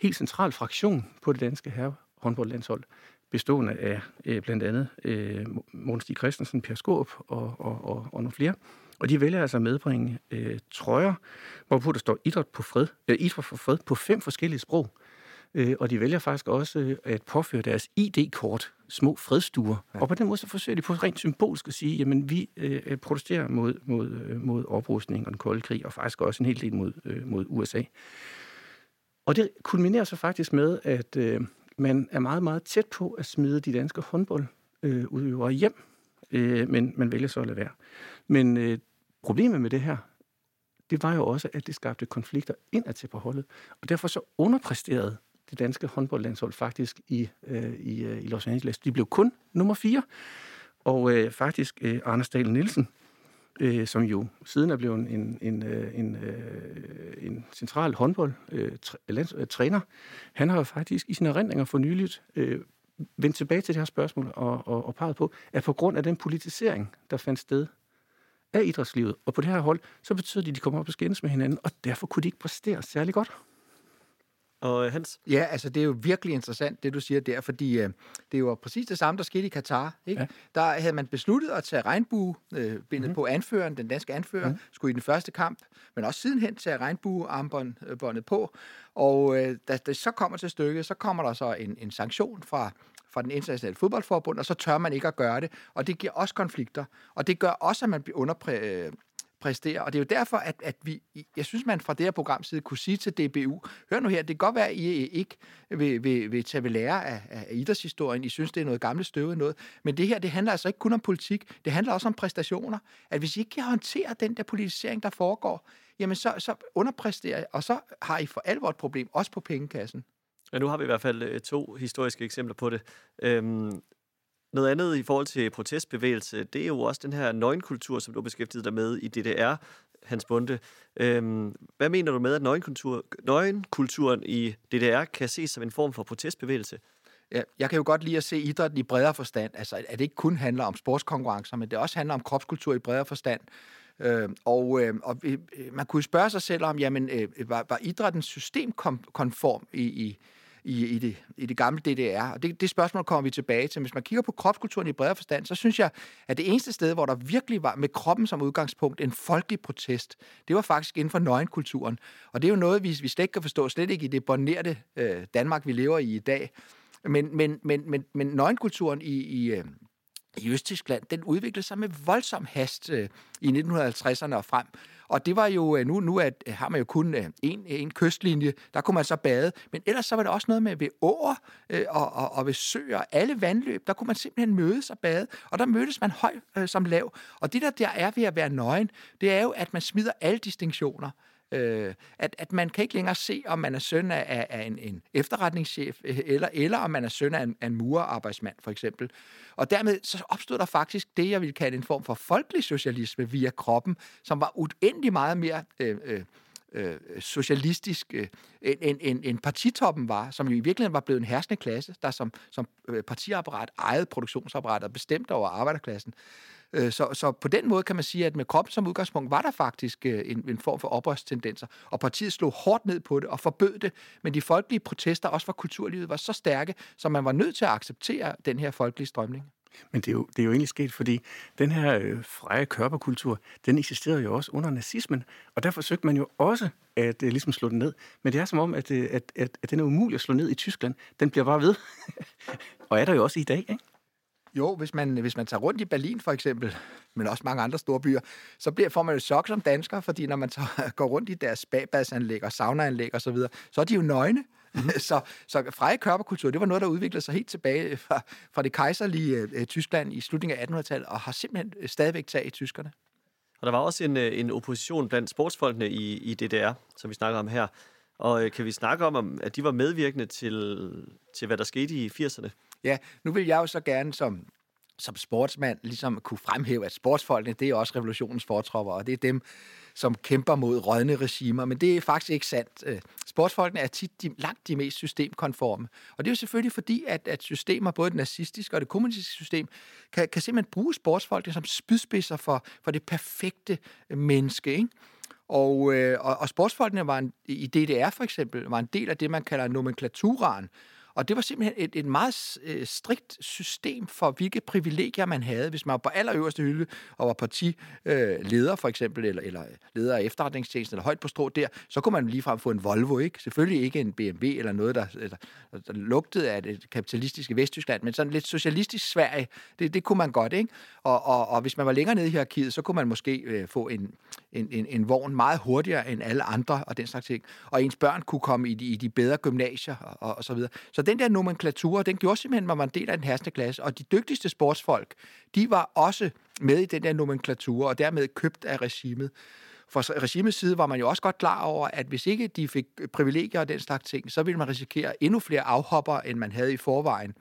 helt central fraktion på det danske herrehåndboldlandshold, bestående af øh, blandt andet øh, Morten Stig Christensen, Per Skåb og, og, og, og nogle flere, og de vælger altså at medbringe øh, trøjer, hvorpå der står idræt, på fred, øh, idræt for fred på fem forskellige sprog. Øh, og de vælger faktisk også øh, at påføre deres ID-kort, små fredstuer. Ja. Og på den måde så forsøger de på rent symbolsk at sige, jamen vi øh, protesterer mod, mod, øh, mod oprustning og den kolde krig, og faktisk også en hel del mod, øh, mod USA. Og det kulminerer så faktisk med, at øh, man er meget, meget tæt på at smide de danske håndboldudøvere øh, hjem, øh, men man vælger så at lade være. Men øh, Problemet med det her, det var jo også, at det skabte konflikter indad til på holdet. Og derfor så underpræsterede det danske håndboldlandshold faktisk i, øh, i, øh, i Los Angeles. De blev kun nummer fire. Og øh, faktisk øh, Anders Dahl Nielsen, øh, som jo siden er blevet en, en, øh, en, øh, en central håndboldtræner, øh, øh han har jo faktisk i sine erindringer for nyligt øh, vendt tilbage til det her spørgsmål og, og, og peget på, at på grund af den politisering, der fandt sted af idrætslivet. Og på det her hold, så betyder det, at de kommer op og skændes med hinanden, og derfor kunne de ikke præstere særlig godt. Og øh, Hans? Ja, altså det er jo virkelig interessant, det du siger der, fordi øh, det er jo præcis det samme, der skete i Katar. Ikke? Ja. Der havde man besluttet at tage regnbuebindet øh, mm-hmm. på anføreren, den danske anfører, mm-hmm. skulle i den første kamp, men også sidenhen tage regnbuearmbåndet på. Og øh, da det så kommer til stykket, så kommer der så en, en sanktion fra fra den internationale fodboldforbund, og så tør man ikke at gøre det. Og det giver også konflikter. Og det gør også, at man bliver underpræ øh, præstere. Og det er jo derfor, at, at vi, jeg synes, man fra det her program side kunne sige til DBU, hør nu her, det kan godt være, at I øh, ikke vil, vil, vil tage ved lære af, af idrætshistorien. I synes, det er noget gammelt støvet noget. Men det her, det handler altså ikke kun om politik. Det handler også om præstationer. At hvis I ikke kan håndtere den der politisering, der foregår, jamen så, så underpræsterer I, og så har I for alvor et problem, også på pengekassen. Ja, nu har vi i hvert fald øh, to historiske eksempler på det. Øhm, noget andet i forhold til protestbevægelse, det er jo også den her nøgenkultur, som du har beskæftiget dig med i DDR, Hans Bunde. Øhm, hvad mener du med, at nøgenkultur, nøgenkulturen i DDR kan ses som en form for protestbevægelse? Ja, jeg kan jo godt lide at se idrætten i bredere forstand. Altså, at det ikke kun handler om sportskonkurrencer, men det også handler om kropskultur i bredere forstand. Øh, og øh, og øh, man kunne spørge sig selv om, jamen, øh, var, var idrætten systemkonform i, i, i, i, det, i det gamle DDR? Og det, det spørgsmål kommer vi tilbage til. Hvis man kigger på kropskulturen i bredere forstand, så synes jeg, at det eneste sted, hvor der virkelig var med kroppen som udgangspunkt en folkelig protest, det var faktisk inden for nøgenkulturen. Og det er jo noget, vi, vi slet ikke kan forstå, slet ikke i det bornerte øh, Danmark, vi lever i i dag. Men, men, men, men, men nøgenkulturen i, i, øh, i Østtyskland, den udviklede sig med voldsom hast øh, i 1950'erne og frem. Og det var jo, øh, nu, nu at, øh, har man jo kun øh, en, en kystlinje, der kunne man så bade, men ellers så var det også noget med ved åer øh, og, og, og ved søer, alle vandløb, der kunne man simpelthen mødes og bade, og der mødtes man høj øh, som lav. Og det der der er ved at være nøgen, det er jo, at man smider alle distinktioner. Øh, at, at man kan ikke længere se, om man er søn af, af en, en efterretningschef, øh, eller, eller om man er søn af en, af en murerarbejdsmand, for eksempel. Og dermed så opstod der faktisk det, jeg vil kalde en form for folkelig socialisme via kroppen, som var uendelig meget mere... Øh, øh, øh, socialistisk, øh, end, end, end partitoppen var, som jo i virkeligheden var blevet en herskende klasse, der som, som øh, partiapparat ejede produktionsapparatet og bestemte over arbejderklassen. Øh, så, så på den måde kan man sige, at med krop som udgangspunkt var der faktisk øh, en, en form for oprørstendenser, og partiet slog hårdt ned på det og forbød det, men de folkelige protester også fra kulturlivet var så stærke, så man var nødt til at acceptere den her folkelige strømning. Men det er, jo, det er jo egentlig sket, fordi den her øh, freje kørperkultur, den eksisterede jo også under nazismen, og der forsøgte man jo også at øh, ligesom slå den ned. Men det er som om, at, øh, at, at, at den er umulig at slå ned i Tyskland. Den bliver bare ved. og er der jo også i dag, ikke? Jo, hvis man, hvis man tager rundt i Berlin for eksempel, men også mange andre store byer, så bliver, får man jo chok som dansker, fordi når man tager, går rundt i deres babadsanlæg og saunaanlæg osv., så, videre, så er de jo nøgne. Mm-hmm. så, så freje körperkultur, det var noget, der udviklede sig helt tilbage fra, fra det kejserlige uh, Tyskland i slutningen af 1800-tallet, og har simpelthen øh, stadigvæk taget i tyskerne. Og der var også en, øh, en opposition blandt sportsfolkene i, i DDR, som vi snakker om her. Og kan vi snakke om, at de var medvirkende til, til hvad der skete i 80'erne? Ja, nu vil jeg jo så gerne som som sportsmand ligesom kunne fremhæve, at sportsfolkene, det er også revolutionens fortropper, og det er dem, som kæmper mod rådne regimer, men det er faktisk ikke sandt. Øh, sportsfolkene er tit de, langt de mest systemkonforme. Og det er jo selvfølgelig fordi, at, at systemer, både det nazistiske og det kommunistiske system, kan, kan simpelthen bruge sportsfolkene som spydspidser for, for det perfekte øh, menneske. Ikke? Og, øh, og, og sportsfolkene var en, i DDR for eksempel, var en del af det, man kalder nomenklaturen, og det var simpelthen et, et meget øh, strikt system for, hvilke privilegier man havde. Hvis man var på allerøverste hylde og var partileder øh, for eksempel, eller, eller øh, leder af efterretningstjenesten, eller højt på strå der, så kunne man ligefrem få en Volvo, ikke? Selvfølgelig ikke en BMW eller noget, der, der, der lugtede af det kapitalistiske Vesttyskland, men sådan lidt socialistisk Sverige, det, det kunne man godt, ikke? Og, og, og hvis man var længere nede i hierarkiet, så kunne man måske øh, få en, en, en, en vogn meget hurtigere end alle andre og den slags ting. Og ens børn kunne komme i de, i de bedre gymnasier og, og så videre. Så den der nomenklatur, den gjorde simpelthen, at man var en del af den herste klasse. Og de dygtigste sportsfolk, de var også med i den der nomenklatur, og dermed købt af regimet. For regimets side var man jo også godt klar over, at hvis ikke de fik privilegier og den slags ting, så ville man risikere endnu flere afhopper, end man havde i forvejen.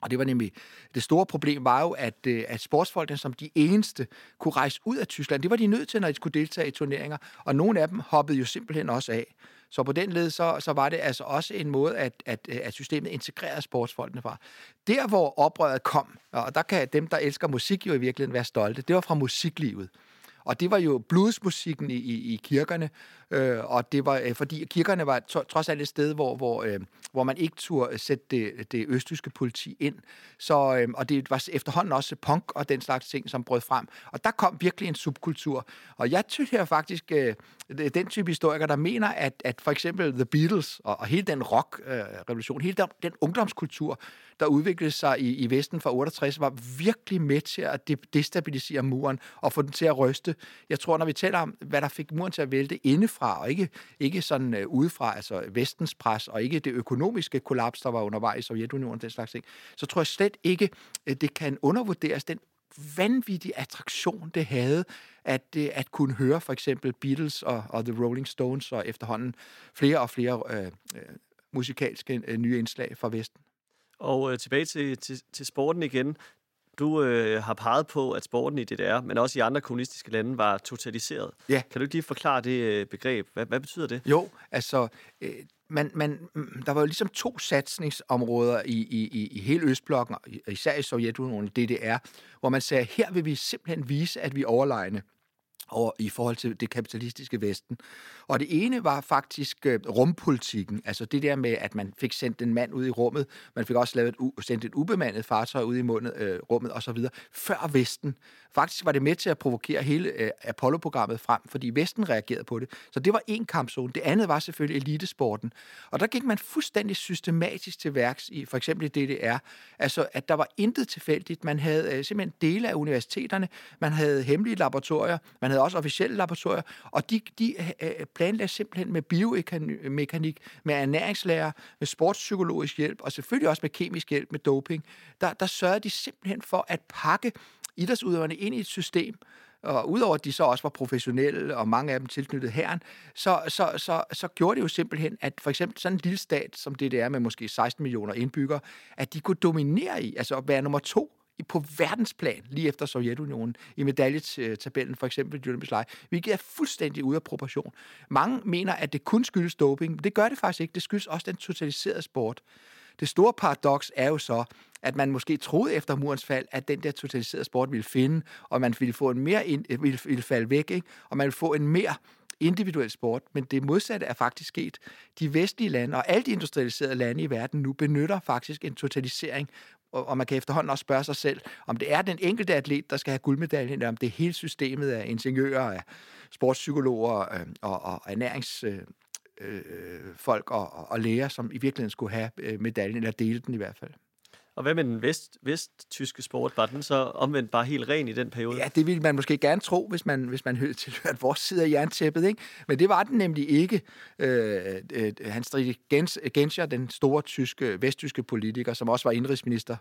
Og det var nemlig, det store problem var jo, at, øh, at sportsfolkene som de eneste kunne rejse ud af Tyskland. Det var de nødt til, når de skulle deltage i turneringer, og nogle af dem hoppede jo simpelthen også af. Så på den led, så, så var det altså også en måde, at, at, øh, at systemet integrerede sportsfolkene fra. Der, hvor oprøret kom, og der kan dem, der elsker musik, jo i virkeligheden være stolte, det var fra musiklivet. Og det var jo bluesmusikken i, i, i kirkerne, Øh, og det var, øh, fordi kirkerne var trods alt et sted, hvor, hvor, øh, hvor man ikke turde sætte det, det østtyske politi ind. Så, øh, og det var efterhånden også punk og den slags ting, som brød frem. Og der kom virkelig en subkultur. Og jeg her faktisk øh, den type historiker, der mener, at, at for eksempel The Beatles og, og hele den rock-revolution, øh, hele den, den ungdomskultur, der udviklede sig i, i Vesten fra 68, var virkelig med til at destabilisere muren og få den til at ryste. Jeg tror, når vi taler om, hvad der fik muren til at vælte inde indefra, og ikke, ikke sådan øh, udefra, altså vestens pres, og ikke det økonomiske kollaps, der var undervejs i Sovjetunionen, den slags ting, så tror jeg slet ikke, øh, det kan undervurderes, den vanvittig attraktion, det havde, at, øh, at kunne høre for eksempel Beatles og, og The Rolling Stones, og efterhånden flere og flere øh, øh, musikalske øh, nye indslag fra Vesten. Og øh, tilbage til, til, til sporten igen. Du øh, har peget på, at sporten i DDR, men også i andre kommunistiske lande, var totaliseret. Ja. Kan du ikke lige forklare det øh, begreb? Hvad, hvad betyder det? Jo, altså, øh, man, man, der var jo ligesom to satsningsområder i, i, i hele Østblokken, især i Sovjetunionen, DDR, hvor man sagde, her vil vi simpelthen vise, at vi er overlegne over i forhold til det kapitalistiske Vesten. Og det ene var faktisk øh, rumpolitikken, altså det der med, at man fik sendt en mand ud i rummet, man fik også lavet et, sendt et ubemandet fartøj ud i mundet, øh, rummet osv., før Vesten. Faktisk var det med til at provokere hele øh, Apollo-programmet frem, fordi Vesten reagerede på det. Så det var en kampzone. Det andet var selvfølgelig elitesporten. Og der gik man fuldstændig systematisk til værks i for eksempel i DDR. Altså, at der var intet tilfældigt. Man havde øh, simpelthen dele af universiteterne, man havde hemmelige laboratorier, man havde også officielle laboratorier, og de, de øh, øh, planlagde simpelthen med biomekanik, med ernæringslærer, med sportspsykologisk hjælp, og selvfølgelig også med kemisk hjælp, med doping. Der, der sørgede de simpelthen for at pakke idrætsudøverne ind i et system, og udover at de så også var professionelle, og mange af dem tilknyttet herren, så, så, så, så gjorde det jo simpelthen, at for eksempel sådan en lille stat, som det er med måske 16 millioner indbyggere, at de kunne dominere i, altså at være nummer to på verdensplan, lige efter Sovjetunionen, i medaljetabellen, for eksempel de olympiske lege, hvilket er fuldstændig ude af proportion. Mange mener, at det kun skyldes doping, men det gør det faktisk ikke. Det skyldes også den totaliserede sport. Det store paradoks er jo så, at man måske troede efter murens fald, at den der totaliserede sport ville finde, og man ville få en mere ind, ville, ville falde væk, ikke? og man ville få en mere individuel sport, men det modsatte er faktisk sket. De vestlige lande og alle de industrialiserede lande i verden nu benytter faktisk en totalisering, og og man kan efterhånden også spørge sig selv, om det er den enkelte atlet, der skal have guldmedaljen, eller om det er hele systemet af ingeniører, af sportspsykologer øh, og, og ernærings øh, øh, folk og, og læger, som i virkeligheden skulle have øh, medaljen, eller dele den i hvert fald. Og hvad med den vest, vesttyske sport? Var den så omvendt bare helt ren i den periode? Ja, det ville man måske gerne tro, hvis man, hvis man tilhørte vores side af jerntæppet. Ikke? Men det var den nemlig ikke. Øh, øh, øh Hans Gens, Genscher, den store tyske, vesttyske politiker, som også var indrigsminister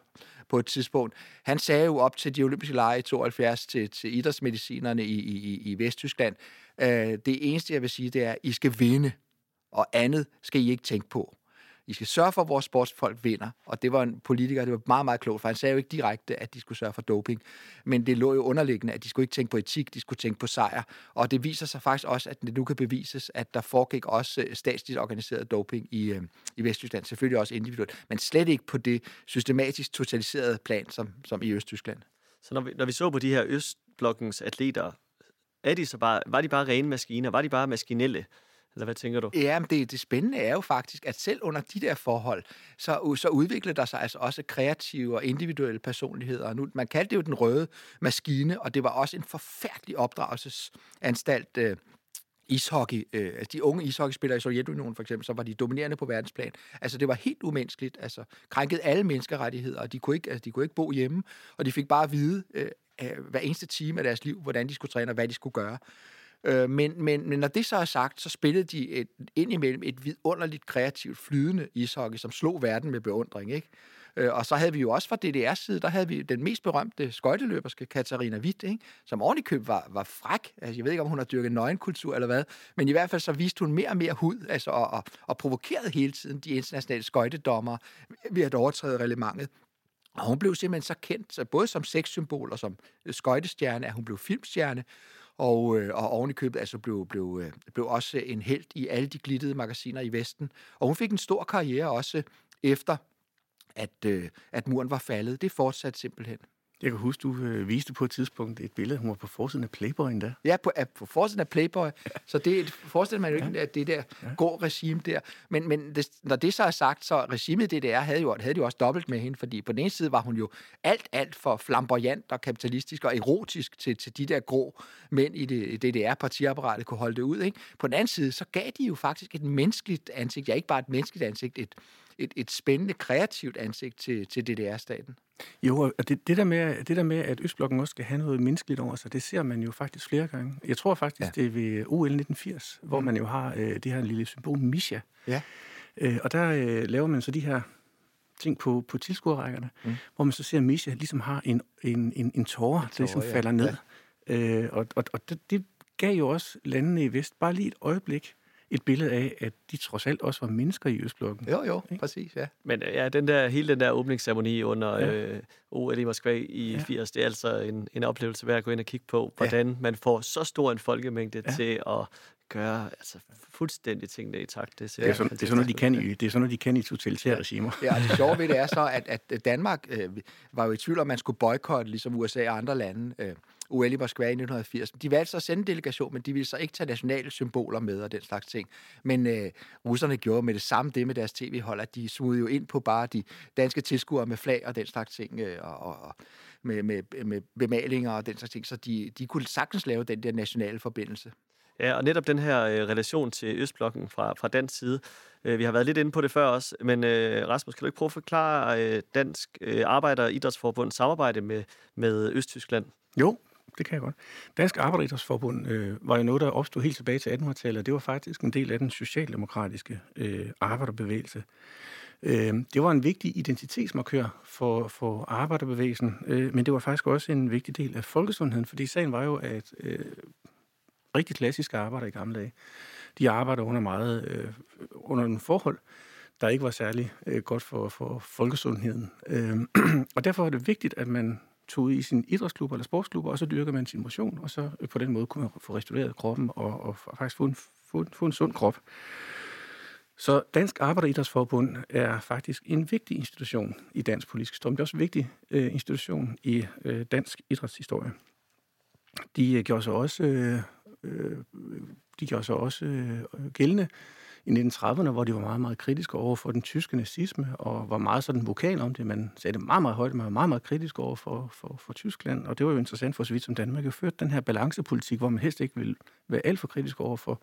på et tidspunkt, han sagde jo op til de olympiske lege i 72 til, til idrætsmedicinerne i, i, i Vesttyskland, øh, det eneste, jeg vil sige, det er, at I skal vinde og andet skal I ikke tænke på. I skal sørge for, at vores sportsfolk vinder. Og det var en politiker, det var meget, meget klogt, for han sagde jo ikke direkte, at de skulle sørge for doping. Men det lå jo underliggende, at de skulle ikke tænke på etik, de skulle tænke på sejr. Og det viser sig faktisk også, at det nu kan bevises, at der foregik også øh, statsligt organiseret doping i, øh, i Vesttyskland. Selvfølgelig også individuelt, men slet ikke på det systematisk totaliserede plan, som, som i Østtyskland. Så når vi, når vi så på de her Østblokkens atleter, er de så bare, var de bare rene maskiner? Var de bare maskinelle? Eller hvad tænker du? Ja, men det, det spændende er jo faktisk, at selv under de der forhold, så, så udvikler der sig altså også kreative og individuelle personligheder. Nu, man kaldte det jo den røde maskine, og det var også en forfærdelig opdragelsesanstalt, øh, ishockey, øh, altså de unge ishockeyspillere i Sovjetunionen for eksempel, så var de dominerende på verdensplan. Altså det var helt umenneskeligt, altså krænkede alle menneskerettigheder, og de kunne ikke, altså, de kunne ikke bo hjemme, og de fik bare at vide øh, hver eneste time af deres liv, hvordan de skulle træne og hvad de skulle gøre. Øh, men, men, men når det så er sagt, så spillede de et, indimellem et vidunderligt kreativt flydende ishockey, som slog verden med beundring, ikke? Øh, og så havde vi jo også fra DDR's side, der havde vi den mest berømte skøjteløberske Katarina Witt, ikke? som ovenikøb var, var fræk. Altså, jeg ved ikke, om hun har dyrket nøgenkultur eller hvad, men i hvert fald så viste hun mere og mere hud, altså, og, og, og provokerede hele tiden de internationale skøjtedommer ved at overtræde reglementet. Og hun blev simpelthen så kendt, så både som sexsymbol og som skøjtestjerne, at hun blev filmstjerne, og, øh, og oven i købet altså blev, blev, øh, blev også en held i alle de glittede magasiner i Vesten. Og hun fik en stor karriere også efter, at, øh, at muren var faldet. Det fortsatte simpelthen. Jeg kan huske, du øh, viste på et tidspunkt et billede, hun var på forsiden af Playboy endda. Ja, på, på forsiden af Playboy. Så det forestiller man jo ikke, ja. at det der ja. går regime der. Men, men det, når det så er sagt, så regimet det der havde jo, havde jo også dobbelt med hende, fordi på den ene side var hun jo alt, alt for flamboyant og kapitalistisk og erotisk til, til de der grå mænd i det, DDR-partiapparatet kunne holde det ud. Ikke? På den anden side, så gav de jo faktisk et menneskeligt ansigt, ja ikke bare et menneskeligt ansigt, et, et, et spændende, kreativt ansigt til, til DDR-staten. Jo, og det, det, der med, det der med, at Østblokken også skal have noget menneskeligt over sig, det ser man jo faktisk flere gange. Jeg tror faktisk, ja. det er ved OL 1980, hvor mm. man jo har øh, det her lille symbol, Misha. Ja. Øh, og der øh, laver man så de her ting på, på tilskuerrækkerne, mm. hvor man så ser, at Misha ligesom har en, en, en, en tårer, der ligesom ja. falder ned. Ja. Øh, og og, og det, det gav jo også landene i Vest bare lige et øjeblik et billede af, at de trods alt også var mennesker i Østblokken. Jo, jo, ikke? præcis, ja. Men ja, den der, hele den der åbningsceremoni under ja. øh, OL i Moskva i ja. 80, det er altså en, en oplevelse værd at gå ind og kigge på, hvordan ja. man får så stor en folkemængde ja. til at gøre altså, fuldstændig tingene i takt. Det, det, er sådan, det, er sådan noget, de kan i, det er sådan noget, de kan i totalitære regimer. Ja, og det sjove ved det er så, at, at Danmark øh, var jo i tvivl om, man skulle boykotte, ligesom USA og andre lande, øh, OL i Moskva i 1980. De valgte så at sende en delegation, men de ville så ikke tage nationale symboler med og den slags ting. Men øh, russerne gjorde med det samme det med deres tv-hold, at de smugede jo ind på bare de danske tilskuere med flag og den slags ting, øh, og, og med, med, med bemalinger og den slags ting, så de, de kunne sagtens lave den der nationale forbindelse. Ja, og netop den her øh, relation til Østblokken fra, fra dansk side, øh, vi har været lidt inde på det før også, men øh, Rasmus, kan du ikke prøve at forklare øh, Dansk øh, Arbejder- og Idrætsforbund samarbejde med, med Østtyskland? Jo, det kan jeg godt. Dansk Arbejderidrætsforbund øh, var jo noget, der opstod helt tilbage til 1800-tallet, og det var faktisk en del af den socialdemokratiske øh, arbejderbevægelse. Øh, det var en vigtig identitetsmarkør for, for arbejderbevægelsen, øh, men det var faktisk også en vigtig del af folkesundheden, fordi sagen var jo, at øh, rigtig klassiske arbejdere i gamle dage, de arbejder under meget øh, under nogle forhold, der ikke var særlig øh, godt for, for folkesundheden. Øh, og derfor var det vigtigt, at man tog i sin idrætsklub eller sportsklub, og så dyrker man sin motion, og så øh, på den måde kunne man få restaureret kroppen og, og faktisk få en, få, få en sund krop. Så Dansk Arbejderidrætsforbund er faktisk en vigtig institution i dansk politisk historie, men det er også en vigtig øh, institution i øh, dansk idrætshistorie. De øh, gjorde sig også, øh, øh de gjorde sig også øh, gældende i 1930'erne, hvor de var meget, meget kritiske over for den tyske nazisme, og var meget sådan vokal om det. Man sagde det meget, meget højt, man var meget, meget kritisk over for, for, for Tyskland, og det var jo interessant for så vidt som Danmark. har ført den her balancepolitik, hvor man helst ikke vil være alt for kritisk over for,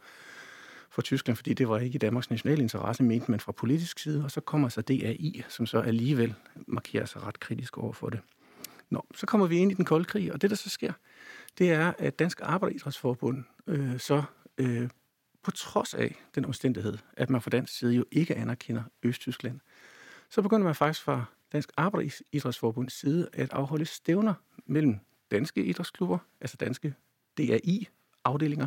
for Tyskland, fordi det var ikke i Danmarks nationale interesse, mente man fra politisk side, og så kommer så DAI, som så alligevel markerer sig ret kritisk over for det. Nå, så kommer vi ind i den kolde krig, og det, der så sker, det er, at Dansk Arbejderidrætsforbund øh, så øh, på trods af den omstændighed, at man fra dansk side jo ikke anerkender Østtyskland, så begynder man faktisk fra Dansk Arbejderidrætsforbunds side at afholde stævner mellem danske idrætsklubber, altså danske DAI-afdelinger,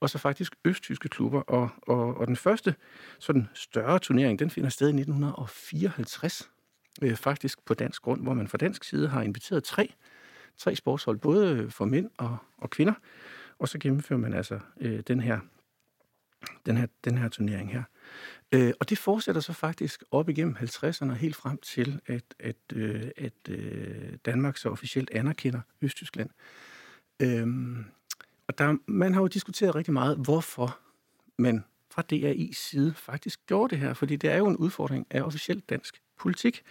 og så faktisk østtyske klubber. Og, og, og den første sådan større turnering, den finder sted i 1954, øh, faktisk på dansk grund, hvor man fra dansk side har inviteret tre, tre sportshold, både for mænd og, og kvinder, og så gennemfører man altså øh, den her den her, den her turnering her. Øh, og det fortsætter så faktisk op igennem 50'erne helt frem til, at, at, øh, at øh, Danmark så officielt anerkender Østtyskland. Øh, og der, man har jo diskuteret rigtig meget, hvorfor man fra DRI's side faktisk gjorde det her, fordi det er jo en udfordring af officielt dansk politik.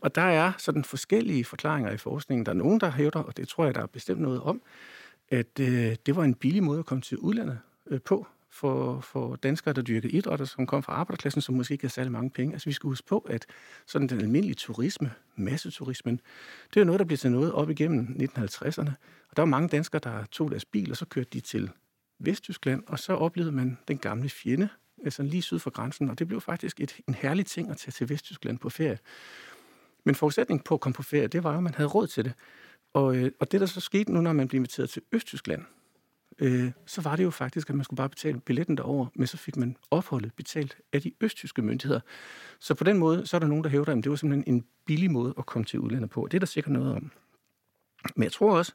Og der er sådan forskellige forklaringer i forskningen. Der er nogen, der hævder, og det tror jeg, der er bestemt noget om, at øh, det var en billig måde at komme til udlandet øh, på for, for danskere, der dyrkede idræt, og som kom fra arbejderklassen, som måske ikke havde særlig mange penge. Altså vi skal huske på, at sådan den almindelige turisme, masseturismen, det er noget, der bliver til noget op igennem 1950'erne. Og der var mange danskere, der tog deres bil, og så kørte de til Vesttyskland, og så oplevede man den gamle fjende, altså lige syd for grænsen, og det blev faktisk et, en herlig ting at tage til Vesttyskland på ferie. Men forudsætningen på at komme på ferie, det var jo, at man havde råd til det. Og, øh, og det, der så skete nu, når man blev inviteret til Østtyskland, øh, så var det jo faktisk, at man skulle bare betale billetten derover, men så fik man opholdet betalt af de østtyske myndigheder. Så på den måde, så er der nogen, der hævder, at det var simpelthen en billig måde at komme til udlandet på. Det er der sikkert noget om. Men jeg tror også,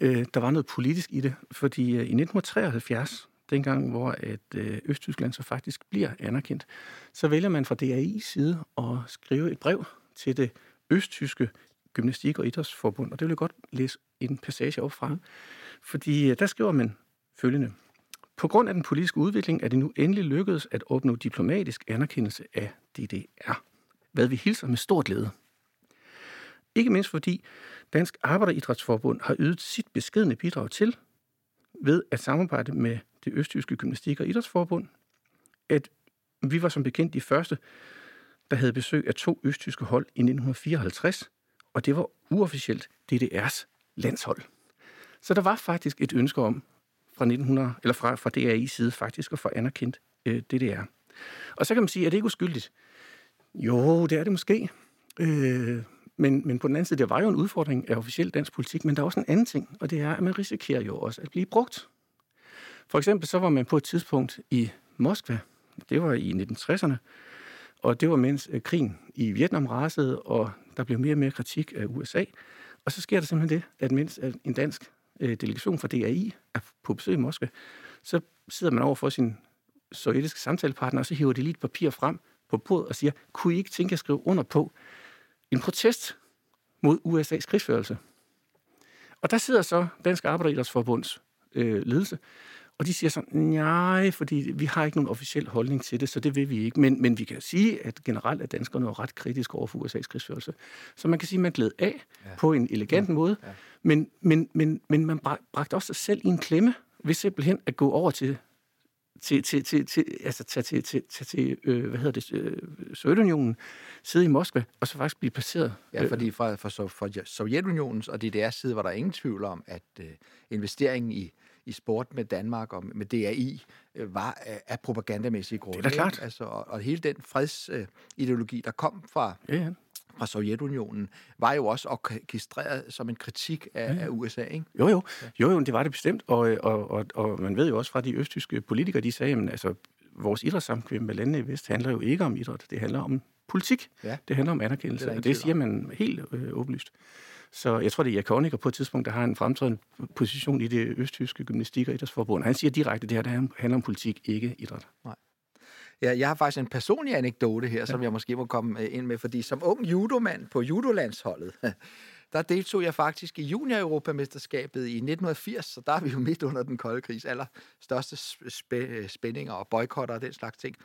øh, der var noget politisk i det, fordi øh, i 1973, dengang hvor at øh, Østtyskland så faktisk bliver anerkendt, så vælger man fra DAI's side at skrive et brev til det østtyske Gymnastik- og Idrætsforbund, og det vil jeg godt læse en passage op fra. Fordi øh, der skriver man følgende. På grund af den politiske udvikling er det nu endelig lykkedes at opnå diplomatisk anerkendelse af DDR, hvad vi hilser med stor glæde. Ikke mindst fordi Dansk Arbejderidrætsforbund har ydet sit beskedne bidrag til, ved at samarbejde med det østtyske gymnastik- og idrætsforbund, at vi var som bekendt de første, der havde besøg af to østtyske hold i 1954, og det var uofficielt DDR's landshold. Så der var faktisk et ønske om fra 1900 eller fra, fra DRI's side faktisk at få anerkendt øh, DDR. Og så kan man sige, er det ikke uskyldigt? Jo, det er det måske. Øh, men, men på den anden side, det var jo en udfordring af officiel dansk politik, men der er også en anden ting, og det er, at man risikerer jo også at blive brugt. For eksempel så var man på et tidspunkt i Moskva, det var i 1960'erne, og det var mens øh, krigen i Vietnam rasede, og der blev mere og mere kritik af USA. Og så sker der simpelthen det, at mens øh, en dansk øh, delegation fra DAI er på besøg i Moskva, så sidder man over for sin sovjetiske samtalepartner, og så hiver de lige et papir frem på bordet og siger, kunne I ikke tænke at skrive under på en protest mod USA's krigsførelse? Og der sidder så Dansk Arbejderidrætsforbunds øh, ledelse, og de siger sådan, nej, fordi vi har ikke nogen officiel holdning til det, så det vil vi ikke. Men, men vi kan sige, at generelt er danskerne jo ret kritiske over for USA's krigsførelse. Så man kan sige, at man gled af ja. på en elegant ja. måde, ja. men, men, men, men man bragte også sig selv i en klemme ved simpelthen at gå over til til, til, til, til, altså tage til, til, til, til øh, hvad hedder det, øh, Sovjetunionen, sidde i Moskva, og så faktisk blive placeret. Ja, fordi fra, fra, fra Sovjetunionens og DDR's side var der ingen tvivl om, at øh, investeringen i i sport med Danmark og med DRI øh, var af propagandamæssige grunde. Det er da klart. Altså, og, og hele den fredsideologi, der kom fra, ja, ja. fra Sovjetunionen, var jo også orkestreret som en kritik af, ja. af USA, ikke? Jo, jo. jo, jo, det var det bestemt, og, og, og, og man ved jo også fra de østtyske politikere, de sagde, at altså, vores idrætssamkvem med landene i Vest handler jo ikke om idræt, det handler om politik. Ja. Det handler om anerkendelse, det og det siger man helt øh, åbenlyst. Så jeg tror, det er Erik Honecker på et tidspunkt, der har en fremtrædende position i det østtyske gymnastik- og idrætsforbund. Han siger direkte, at det her det handler om politik, ikke idræt. Nej. Ja, jeg har faktisk en personlig anekdote her, ja. som jeg måske må komme øh, ind med, fordi som ung judomand på judolandsholdet, der deltog jeg faktisk i junior-europamesterskabet i 1980, så der er vi jo midt under den kolde krigs aller største spæ- spændinger og boykotter og den slags ting.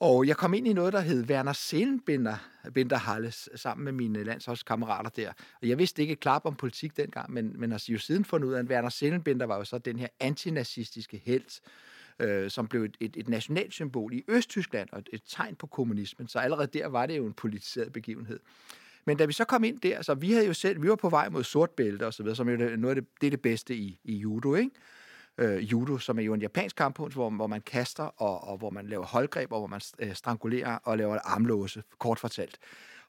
Og jeg kom ind i noget, der hed Werner Seelenbinder Halles, sammen med mine landsholdskammerater der. Og jeg vidste ikke klap om politik dengang, men, men har jo siden fundet ud af, at Werner Seelenbinder var jo så den her antinazistiske held, øh, som blev et, et, et nationalsymbol i Østtyskland og et, et tegn på kommunismen. Så allerede der var det jo en politiseret begivenhed. Men da vi så kom ind der, så vi havde jo selv, vi var på vej mod sort bælte og så videre, som jo noget af det, det er det bedste i, i judo, ikke? Øh, judo, som er jo en japansk kampkunst, hvor, hvor man kaster, og, og hvor man laver holdgreb, og hvor man øh, strangulerer og laver armlåse, kort fortalt.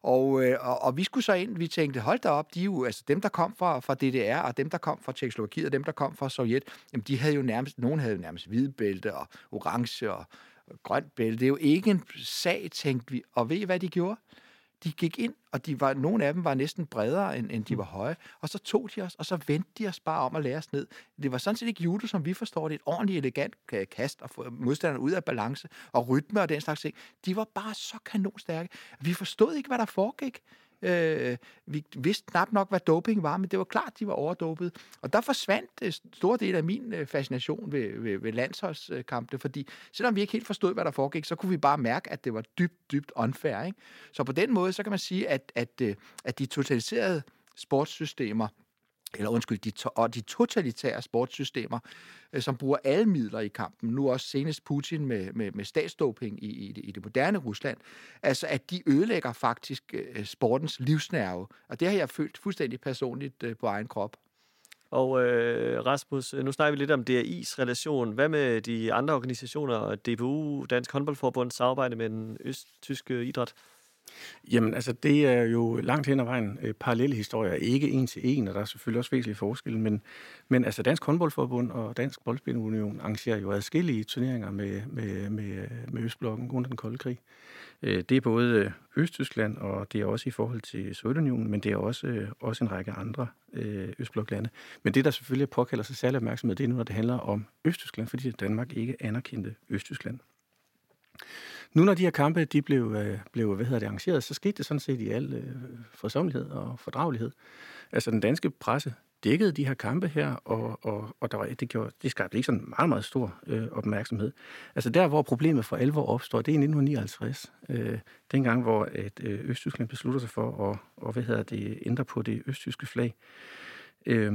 Og, øh, og, og vi skulle så ind, vi tænkte, hold da op, de jo, altså dem, der kom fra, fra DDR, og dem, der kom fra Tjekkoslovakiet, og dem, der kom fra Sovjet, jamen de havde jo nærmest, nogen havde jo nærmest hvide bælte, og orange, og grønt bælte. Det er jo ikke en sag, tænkte vi. Og ved I, hvad de gjorde? De gik ind, og de var, nogle af dem var næsten bredere, end, end de mm. var høje, og så tog de os, og så vendte de os bare om at lære os ned. Det var sådan set ikke judo, som vi forstår det, et ordentligt elegant kast, og få modstanderne ud af balance, og rytme og den slags ting. De var bare så kanonstærke. Vi forstod ikke, hvad der foregik. Øh, vi vidste knap nok, hvad doping var, men det var klart, de var overdopet. Og der forsvandt øh, stor del af min øh, fascination ved, ved, ved landsholdskampene, fordi selvom vi ikke helt forstod, hvad der foregik, så kunne vi bare mærke, at det var dybt, dybt unfair. Ikke? Så på den måde, så kan man sige, at, at, øh, at de totaliserede sportssystemer eller undskyld, de, to, og de totalitære sportssystemer, øh, som bruger alle midler i kampen, nu også senest Putin med, med, med statsdoping i, i, det, i det moderne Rusland, altså at de ødelægger faktisk øh, sportens livsnerve, og det har jeg følt fuldstændig personligt øh, på egen krop. Og øh, Rasmus, nu snakker vi lidt om DRI's relation. Hvad med de andre organisationer, DBU, Dansk Håndboldforbund, samarbejde med den østtyske idræt? Jamen, altså, det er jo langt hen ad vejen øh, parallelle historier. Ikke en til en, og der er selvfølgelig også væsentlige forskelle, men, men altså Dansk Håndboldforbund og Dansk Boldspilunion arrangerer jo adskillige turneringer med, med, med, med Østblokken under den kolde krig. Øh, det er både øh, Østtyskland, og det er også i forhold til Sovjetunionen, men det er også, øh, også en række andre øh, Østbloklande. Men det, der selvfølgelig påkalder sig særlig opmærksomhed, det er nu, når det handler om Østtyskland, fordi Danmark ikke anerkendte Østtyskland. Nu når de her kampe de blev, øh, blev hvad hedder det, arrangeret, så skete det sådan set i al øh, fredsomlighed og fordragelighed. Altså den danske presse dækkede de her kampe her, og, og, og der var, det, gjorde, det skabte ikke sådan meget, meget stor øh, opmærksomhed. Altså der, hvor problemet for alvor opstår, det er i 1959. Øh, dengang, hvor at, øh, Østtyskland beslutter sig for at og, hvad hedder det, ændre på det østtyske flag. Øh,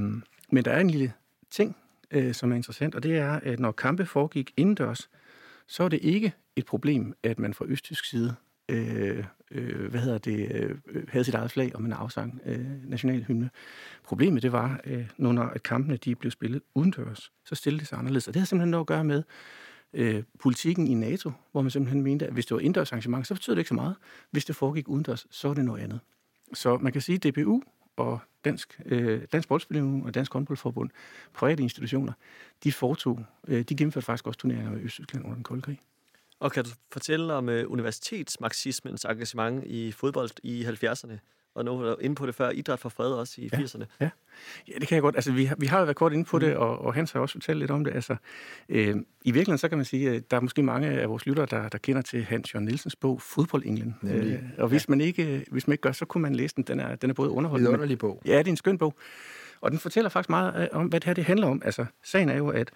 men der er en lille ting, øh, som er interessant, og det er, at når kampe foregik indendørs, så er det ikke et problem, at man fra østtysk side øh, øh, hvad hedder det, øh, havde sit eget flag, og man afsang øh, nationalhymne. Problemet det var, øh, når at kampene de blev spillet udendørs, så stillede det sig anderledes. Og det har simpelthen noget at gøre med øh, politikken i NATO, hvor man simpelthen mente, at hvis det var indendørs arrangement, så betød det ikke så meget. Hvis det foregik udendørs, så er det noget andet. Så man kan sige, at DBU og Dansk, øh, Dansk Boldspilling og Dansk Håndboldforbund, private institutioner, de foretog, øh, de gennemførte faktisk også turneringer i Østtyskland under den kolde krig. Og kan du fortælle om øh, universitetsmarxismens engagement i fodbold i 70'erne? Og nu var inde på det før, idræt for fred også i ja, 80'erne. Ja. ja, det kan jeg godt. Altså, vi har, vi har jo været kort inde på mm. det, og, og Hans har også fortalt lidt om det. Altså, øh, I virkeligheden, så kan man sige, at der er måske mange af vores lyttere, der, der kender til Hans Jørgen Nielsens bog, Fodbold England. Øh, og hvis, ja. man ikke, hvis man ikke gør, så kunne man læse den. Den er, den er både underholdende. Det er en underlig bog. Ja, det er en skøn bog. Og den fortæller faktisk meget om, hvad det her det handler om. Altså, sagen er jo, at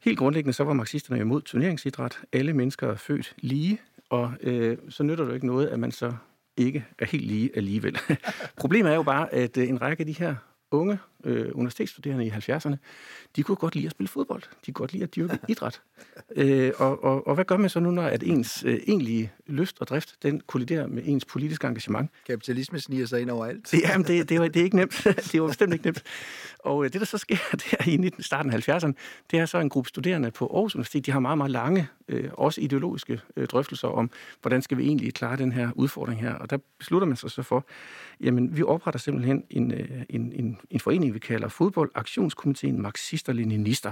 Helt grundlæggende så var marxisterne imod turneringsidræt. Alle mennesker er født lige, og øh, så nytter det jo ikke noget, at man så ikke er helt lige alligevel. Problemet er jo bare, at øh, en række af de her unge øh, universitetsstuderende i 70'erne, de kunne godt lide at spille fodbold. De kunne godt lide at dyrke idræt. Øh, og, og, og hvad gør man så nu, når at ens øh, egentlige lyst og drift, den kolliderer med ens politiske engagement? Kapitalisme sniger sig ind overalt. Jamen, det, det, var, det er ikke nemt. det var bestemt ikke nemt. Og øh, det, der så sker der i starten af 70'erne, det er så en gruppe studerende på Aarhus Universitet, de har meget, meget lange, øh, også ideologiske øh, drøftelser om, hvordan skal vi egentlig klare den her udfordring her. Og der beslutter man sig så for, jamen, vi opretter simpelthen en, øh, en, en, en forening, vi kalder Fodboldaktionskomiteen Marxister-Leninister.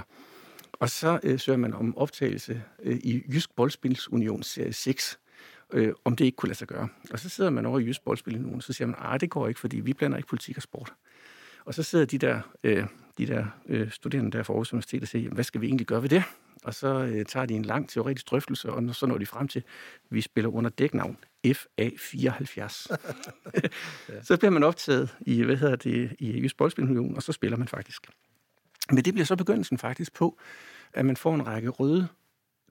Og så øh, søger man om optagelse øh, i Jysk Boldspilsunion serie 6, øh, om det ikke kunne lade sig gøre. Og så sidder man over i Jysk Boldspilsunion, så siger man, nej, det går ikke, fordi vi blander ikke politik og sport. Og så sidder de der, øh, de der øh, studerende der fra Aarhus Universitet og siger, hvad skal vi egentlig gøre ved det? Og så øh, tager de en lang teoretisk drøftelse, og så når de frem til, at vi spiller under dæknavn FA74. ja. Så bliver man optaget i, hvad hedder det, i Jysk Boldspilunion, og så spiller man faktisk. Men det bliver så begyndelsen faktisk på, at man får en række røde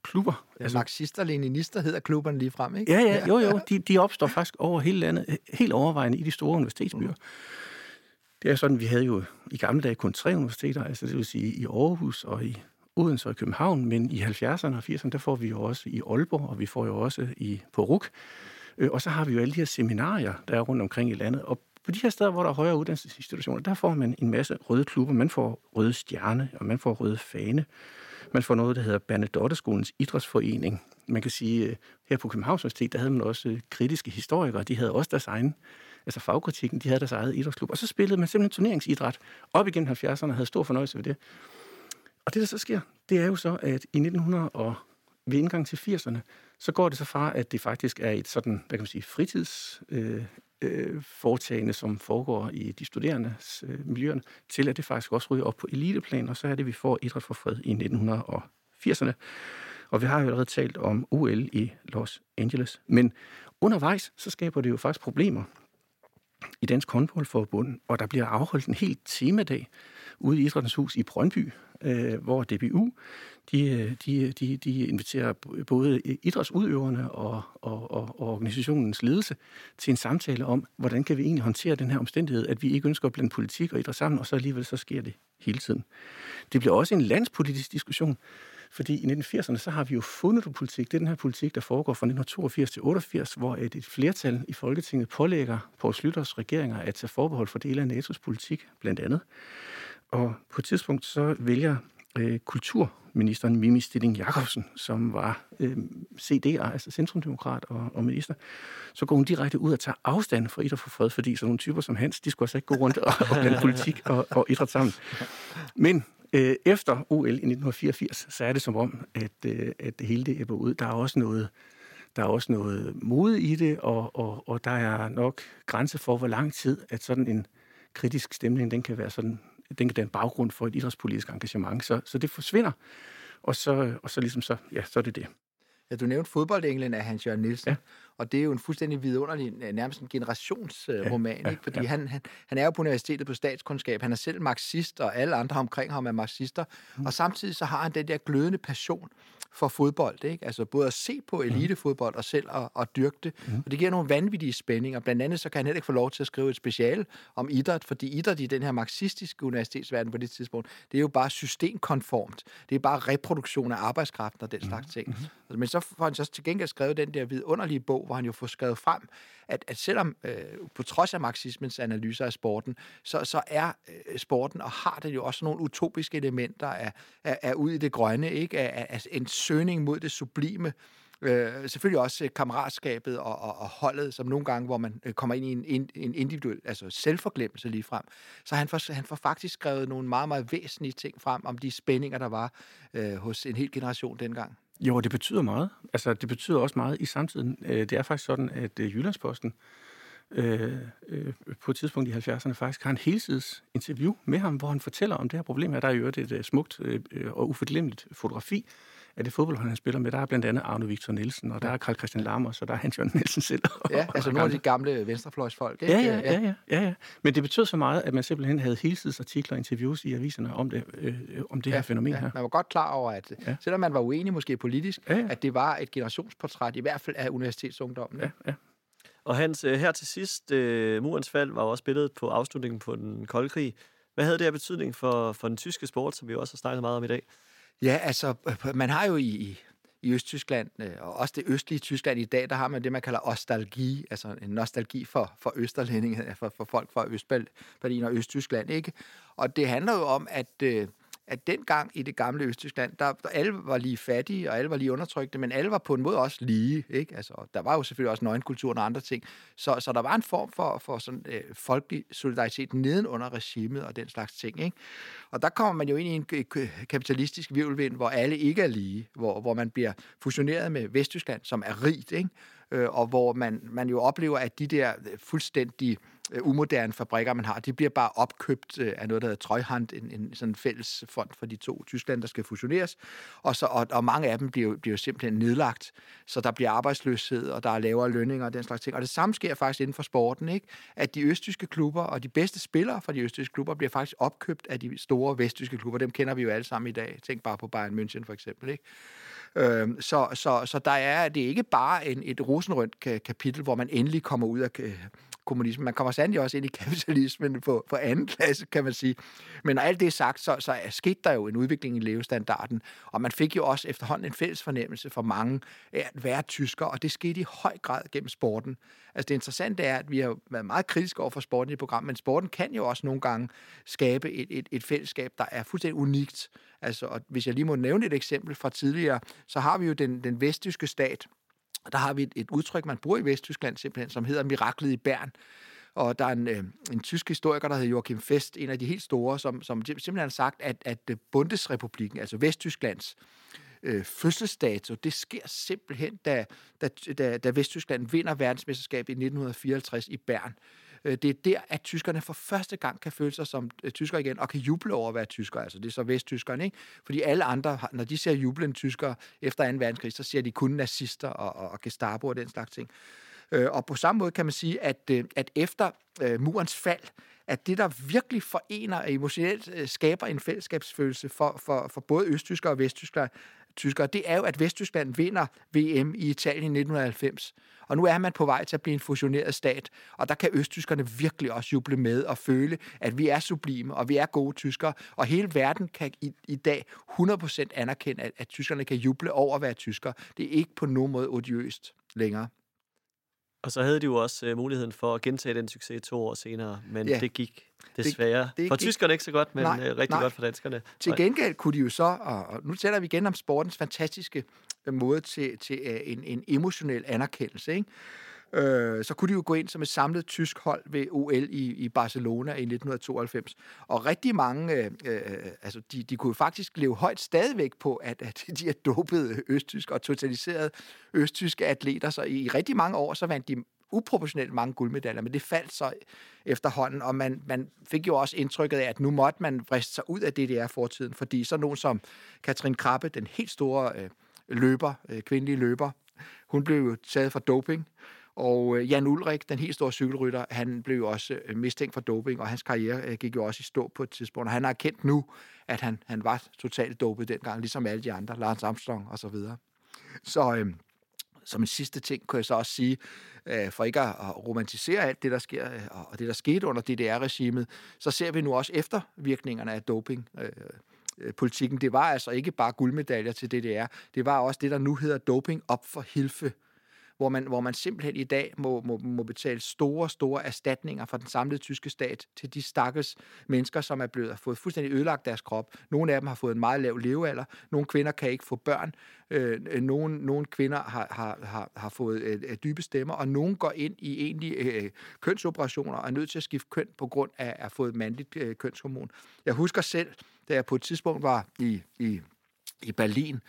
klubber. Ja, altså, marxister, leninister hedder klubberne lige frem, ikke? Ja, ja, jo, jo. De, de opstår faktisk over hele landet, helt overvejende i de store universitetsbyer. Mm. Det er sådan, vi havde jo i gamle dage kun tre universiteter, altså det vil sige i Aarhus og i Odense og i København, men i 70'erne og 80'erne, der får vi jo også i Aalborg, og vi får jo også i på RUK. Øh, og så har vi jo alle de her seminarier, der er rundt omkring i landet. Og på de her steder, hvor der er højere uddannelsesinstitutioner, der får man en masse røde klubber. Man får røde stjerne, og man får røde fane. Man får noget, der hedder Bernadotteskolens idrætsforening. Man kan sige, øh, her på Københavns Universitet, der havde man også øh, kritiske historikere. De havde også deres egen, altså fagkritikken, de havde deres eget idrætsklub. Og så spillede man simpelthen turneringsidræt op igennem 70'erne og havde stor fornøjelse ved det. Og det, der så sker, det er jo så, at i 1900 og ved indgang til 80'erne, så går det så fra, at det faktisk er et sådan, hvad kan man sige, fritids øh, øh, foretagende, som foregår i de studerendes øh, miljøerne, til at det faktisk også ryger op på eliteplan, og så er det, vi får idræt for fred i 1980'erne. Og vi har jo allerede talt om OL i Los Angeles. Men undervejs, så skaber det jo faktisk problemer i Dansk Håndboldforbund, og der bliver afholdt en helt temadag ude i Idrættens Hus i Brøndby, øh, hvor DBU de, øh, de, de, de inviterer både idrætsudøverne og, og, og, og organisationens ledelse til en samtale om, hvordan kan vi egentlig håndtere den her omstændighed, at vi ikke ønsker at blande politik og idræt sammen, og så alligevel så sker det hele tiden. Det bliver også en landspolitisk diskussion, fordi i 1980'erne, så har vi jo fundet politik. Det er den her politik, der foregår fra 1982 til 88, hvor et, et flertal i Folketinget pålægger på Slytters regeringer at tage forbehold for dele af NATO's politik, blandt andet. Og på et tidspunkt så vælger øh, kulturministeren Mimi Stilling Jakobsen, som var øh, CD'er, altså centrumdemokrat og, og minister, så går hun direkte ud og tager afstand fra idræt for fred, fordi sådan nogle typer som Hans, de skulle altså ikke gå rundt og, og blande politik og, og idræt sammen. Men øh, efter OL i 1984, så er det som om, at, øh, at det hele det æbber ud. Der er også noget der er også noget mod i det, og, og, og der er nok grænse for, hvor lang tid, at sådan en kritisk stemning, den kan være sådan den kan danne baggrund for et idrætspolitisk engagement. Så, så det forsvinder, og så, og så ligesom så, ja, så er det det. Ja, du nævnte fodboldenglen af Hans Jørgen Nielsen, ja. og det er jo en fuldstændig vidunderlig, nærmest en generationsroman, ja, ja, ikke? fordi ja. Han, han, han er jo på universitetet på statskundskab, han er selv marxist, og alle andre omkring ham er marxister, mm. og samtidig så har han den der glødende passion for fodbold, ikke? altså både at se på mhm. elitefodbold og selv at, at dyrke det, mm. og det giver nogle vanvittige spændinger. Blandt andet så kan han heller ikke få lov til at skrive et special om idræt, fordi idræt i den her marxistiske universitetsverden på det tidspunkt, det er jo bare systemkonformt. Det er bare reproduktion af arbejdskraften og den mhm. slags ting. Mm. Men så får han så til gengæld skrevet den der vidunderlige bog, hvor han jo får skrevet frem, at, at selvom øh, på trods af marxismens analyser af sporten, så, så er øh, sporten og har det jo også nogle utopiske elementer af, af, af ud i det grønne, ikke? Af, af en søgning mod det sublime, Øh, selvfølgelig også øh, kammeratskabet og, og, og holdet, som nogle gange, hvor man øh, kommer ind i en, en individuel, altså selvforglemmelse lige frem. Så han får, han får faktisk skrevet nogle meget, meget væsentlige ting frem om de spændinger, der var øh, hos en hel generation dengang. Jo, det betyder meget. Altså, det betyder også meget i samtiden. Øh, det er faktisk sådan, at Jyllandsposten øh, øh, på et tidspunkt i 70'erne faktisk har en helsides interview med ham, hvor han fortæller om det her problem her. Der er jo et, et smukt øh, og uforglemmeligt fotografi af det fodboldhold, han spiller med. Der er blandt andet Arne Victor Nielsen, og der er Karl Christian Lammer, så der er Hans Jørgen Nielsen selv. Ja, altså nogle af de gamle venstrefløjsfolk, ikke? Ja, ja, ja, ja, ja, ja. Men det betød så meget, at man simpelthen havde helsidesartikler og interviews i aviserne om det, øh, om det ja, her fænomen ja. her. Man var godt klar over, at ja. selvom man var uenig måske politisk, ja, ja. at det var et generationsportræt, i hvert fald af universitetsungdommen. Ja, ja. Og Hans, øh, her til sidst, uh, murens fald var også billedet på afslutningen på den kolde krig. Hvad havde det her betydning for, for den tyske sport, som vi også har snakket meget om i dag? Ja, altså, øh, man har jo i, i Østtyskland, øh, og også det østlige Tyskland i dag, der har man det, man kalder nostalgi, altså en nostalgi for, for Østerlændinge, for, for folk fra Østberlin og Østtyskland, ikke? Og det handler jo om, at øh, at dengang i det gamle Østtyskland, der, der alle var lige fattige, og alle var lige undertrykte, men alle var på en måde også lige. Ikke? Altså, der var jo selvfølgelig også nøgenkulturen og andre ting. Så, så der var en form for, for sådan, øh, folkelig solidaritet nedenunder regimet og den slags ting. Ikke? Og der kommer man jo ind i en øh, kapitalistisk virvelvind, hvor alle ikke er lige, hvor, hvor man bliver fusioneret med Vesttyskland, som er rigt, ikke? Øh, og hvor man, man jo oplever, at de der øh, fuldstændig øh, Øh, umoderne fabrikker, man har, de bliver bare opkøbt øh, af noget, der hedder Treuhand, en, en sådan fælles fond for de to Tyskland, der skal fusioneres. Og, så, og, og mange af dem bliver, bliver simpelthen nedlagt, så der bliver arbejdsløshed, og der er lavere lønninger og den slags ting. Og det samme sker faktisk inden for sporten, ikke? at de østtyske klubber og de bedste spillere fra de østtyske klubber bliver faktisk opkøbt af de store vesttyske klubber. Dem kender vi jo alle sammen i dag. Tænk bare på Bayern München for eksempel. Ikke? Øh, så, så, så der er, det er ikke bare en, et rosenrønt kapitel, hvor man endelig kommer ud af kommunismen. Man kommer sandelig også ind i kapitalismen på, på anden klasse, kan man sige. Men når alt det er sagt, så, så er der jo en udvikling i levestandarden, og man fik jo også efterhånden en fælles fornemmelse for mange af at være tysker, og det skete i høj grad gennem sporten. Altså det interessante er, at vi har været meget kritiske over for sporten i programmet, men sporten kan jo også nogle gange skabe et, et, et fællesskab, der er fuldstændig unikt. Altså, og hvis jeg lige må nævne et eksempel fra tidligere, så har vi jo den, den vesttyske stat, der har vi et, et udtryk, man bruger i Vesttyskland simpelthen, som hedder miraklet i Bern. Og der er en, øh, en tysk historiker, der hedder Joachim Fest, en af de helt store, som, som simpelthen har sagt, at, at øh, Bundesrepubliken, altså Vesttysklands øh, fødselsdato, det sker simpelthen, da, da, da, da Vesttyskland vinder verdensmesterskabet i 1954 i Bern. Øh, det er der, at tyskerne for første gang kan føle sig som tysker tyskere igen, og kan juble over at være tyskere. Altså, det er så vesttyskerne, ikke? Fordi alle andre, når de ser jublende tyskere efter 2. verdenskrig, så ser de kun nazister og, og Gestapo og den slags ting. Øh, og på samme måde kan man sige, at, øh, at efter øh, murens fald, at det, der virkelig forener og emotionelt skaber en fællesskabsfølelse for, for, for både østtyskere og vesttyskere, tyskere, det er jo, at Vesttyskland vinder VM i Italien i 1990. Og nu er man på vej til at blive en fusioneret stat, og der kan østtyskerne virkelig også juble med og føle, at vi er sublime, og vi er gode tyskere, og hele verden kan i, i dag 100% anerkende, at, at tyskerne kan juble over at være tyskere. Det er ikke på nogen måde odiøst længere. Og så havde de jo også uh, muligheden for at gentage den succes to år senere, men ja. det gik desværre. Det, det for tyskerne ikke så godt, men nej, uh, rigtig nej. godt for danskerne. Til gengæld kunne de jo så, og, og nu taler vi igen om sportens fantastiske øh, måde til, til uh, en, en emotionel anerkendelse, ikke? Øh, så kunne de jo gå ind som et samlet tysk hold ved OL i, i Barcelona i 1992. Og rigtig mange, øh, øh, altså de, de kunne faktisk leve højt stadigvæk på, at, at de er dopede østtyske og totaliserede østtyske atleter. Så i, i rigtig mange år, så vandt de uproportionelt mange guldmedaljer, men det faldt så efterhånden, og man, man fik jo også indtrykket af, at nu måtte man vriste sig ud af DDR-fortiden, fordi så nogen som Katrin Krabbe, den helt store øh, løber, øh, kvindelige løber. Hun blev jo taget for doping, og øh, Jan Ulrik, den helt store cykelrytter, han blev jo også øh, mistænkt for doping, og hans karriere øh, gik jo også i stå på et tidspunkt. Og han har erkendt nu, at han, han var totalt dopet dengang, ligesom alle de andre, Lars Armstrong og så videre. Så øh, som en sidste ting kunne jeg så også sige, øh, for ikke at romantisere alt det, der sker, og det, der skete under DDR-regimet, så ser vi nu også eftervirkningerne af doping. politikken. Det var altså ikke bare guldmedaljer til DDR. Det var også det, der nu hedder doping op for Hilfe hvor man, hvor man simpelthen i dag må, må, må betale store, store erstatninger fra den samlede tyske stat til de stakkels mennesker, som er blevet fået fuldstændig ødelagt deres krop. Nogle af dem har fået en meget lav levealder. Nogle kvinder kan ikke få børn. Øh, nogle, nogle kvinder har, har, har, har fået øh, øh dybe stemmer, og nogle går ind i egentlig øh, kønsoperationer og er nødt til at skifte køn på grund af at have fået mandligt øh, kønshormon. Jeg husker selv, da jeg på et tidspunkt var i, i, i Berlin,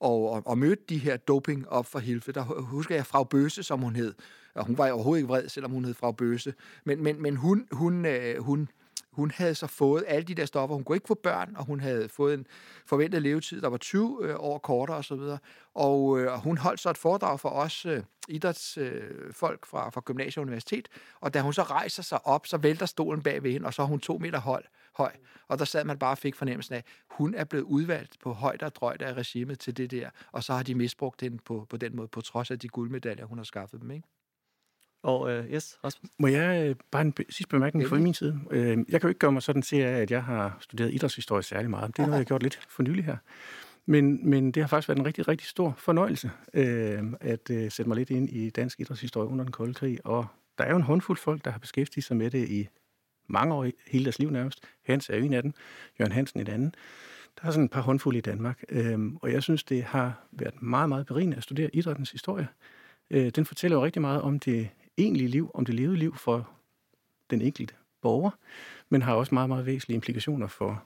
og, og, og mødte de her doping op for Hilfe. Der husker jeg Frau Bøse, som hun hed. Og hun var overhovedet ikke vred, selvom hun hed Frau Bøse. Men, men, men hun, hun, øh, hun, hun havde så fået alle de der stoffer. Hun kunne ikke få børn, og hun havde fået en forventet levetid, der var 20 øh, år kortere osv. Og, og øh, hun holdt så et foredrag for os øh, idrætsfolk øh, fra, fra gymnasiet og universitet, og da hun så rejser sig op, så vælter stolen bag ved hende, og så er hun to meter høj høj. Og der sad man bare og fik fornemmelsen af, hun er blevet udvalgt på højde og drøjde af regimet til det der, og så har de misbrugt hende på, på den måde, på trods af de guldmedaljer, hun har skaffet dem. Ikke? Og uh, yes, Rasmus. Må jeg uh, bare en sidste bemærkning fra min side? Uh, jeg kan jo ikke gøre mig sådan til, at jeg har studeret idrætshistorie særlig meget. Det er noget, jeg har gjort lidt for nylig her. Men, men det har faktisk været en rigtig, rigtig stor fornøjelse uh, at uh, sætte mig lidt ind i dansk idrætshistorie under den kolde krig. Og der er jo en håndfuld folk, der har beskæftiget sig med det i mange år, hele deres liv nærmest. Hans er en af dem, Jørgen Hansen en anden. Der er sådan et par håndfulde i Danmark, Uh, og jeg synes, det har været meget, meget berigende at studere idrættens historie. Øh, den fortæller jo rigtig meget om det egentlige liv, om det levede liv for den enkelte borger, men har også meget, meget væsentlige implikationer for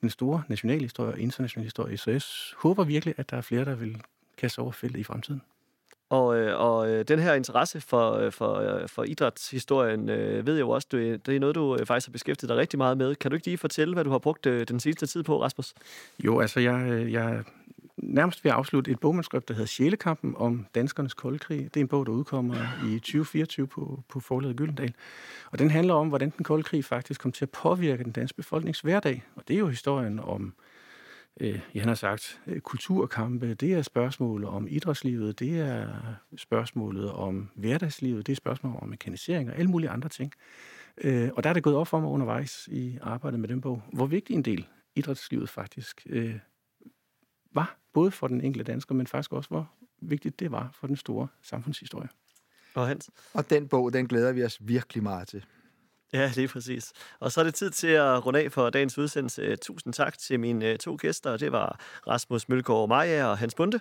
den store nationale historie og internationale historie. Så jeg håber virkelig, at der er flere, der vil kaste over feltet i fremtiden. Og, øh, og øh, den her interesse for, øh, for, øh, for idrætshistorien, øh, ved jeg jo også, øh, det er noget, du faktisk har beskæftiget dig rigtig meget med. Kan du ikke lige fortælle, hvad du har brugt den sidste tid på, Rasmus? Jo, altså jeg, jeg nærmest ved at afslutte et bogmanuskript, der hedder Sjælekampen om danskernes koldkrig. Det er en bog, der udkommer i 2024 på, på forladet Gyldendal. Og den handler om, hvordan den kolde krig faktisk kom til at påvirke den danske befolknings hverdag. Og det er jo historien om, øh, jeg har sagt, øh, kulturkampe, det er spørgsmålet om idrætslivet, det er spørgsmålet om hverdagslivet, det er spørgsmålet om mekanisering og alle mulige andre ting. Øh, og der er det gået op for mig undervejs i arbejdet med den bog, hvor vigtig en del idrætslivet faktisk øh, var, både for den enkelte dansker, men faktisk også, hvor vigtigt det var for den store samfundshistorie. Og Hans? Og den bog, den glæder vi os virkelig meget til. Ja, lige præcis. Og så er det tid til at runde af for dagens udsendelse. Tusind tak til mine øh, to gæster. Det var Rasmus Mølgaard Maja og Hans Bunde.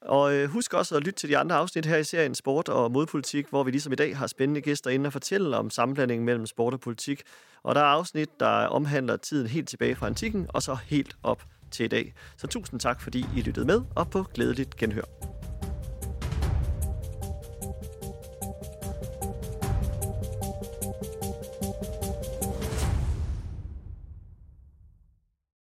Og øh, husk også at lytte til de andre afsnit her i serien Sport og Modpolitik, hvor vi ligesom i dag har spændende gæster inde og fortælle om sammenblandingen mellem sport og politik. Og der er afsnit, der omhandler tiden helt tilbage fra antikken, og så helt op til i dag. Så tusind tak, fordi I lyttede med, og på glædeligt genhør.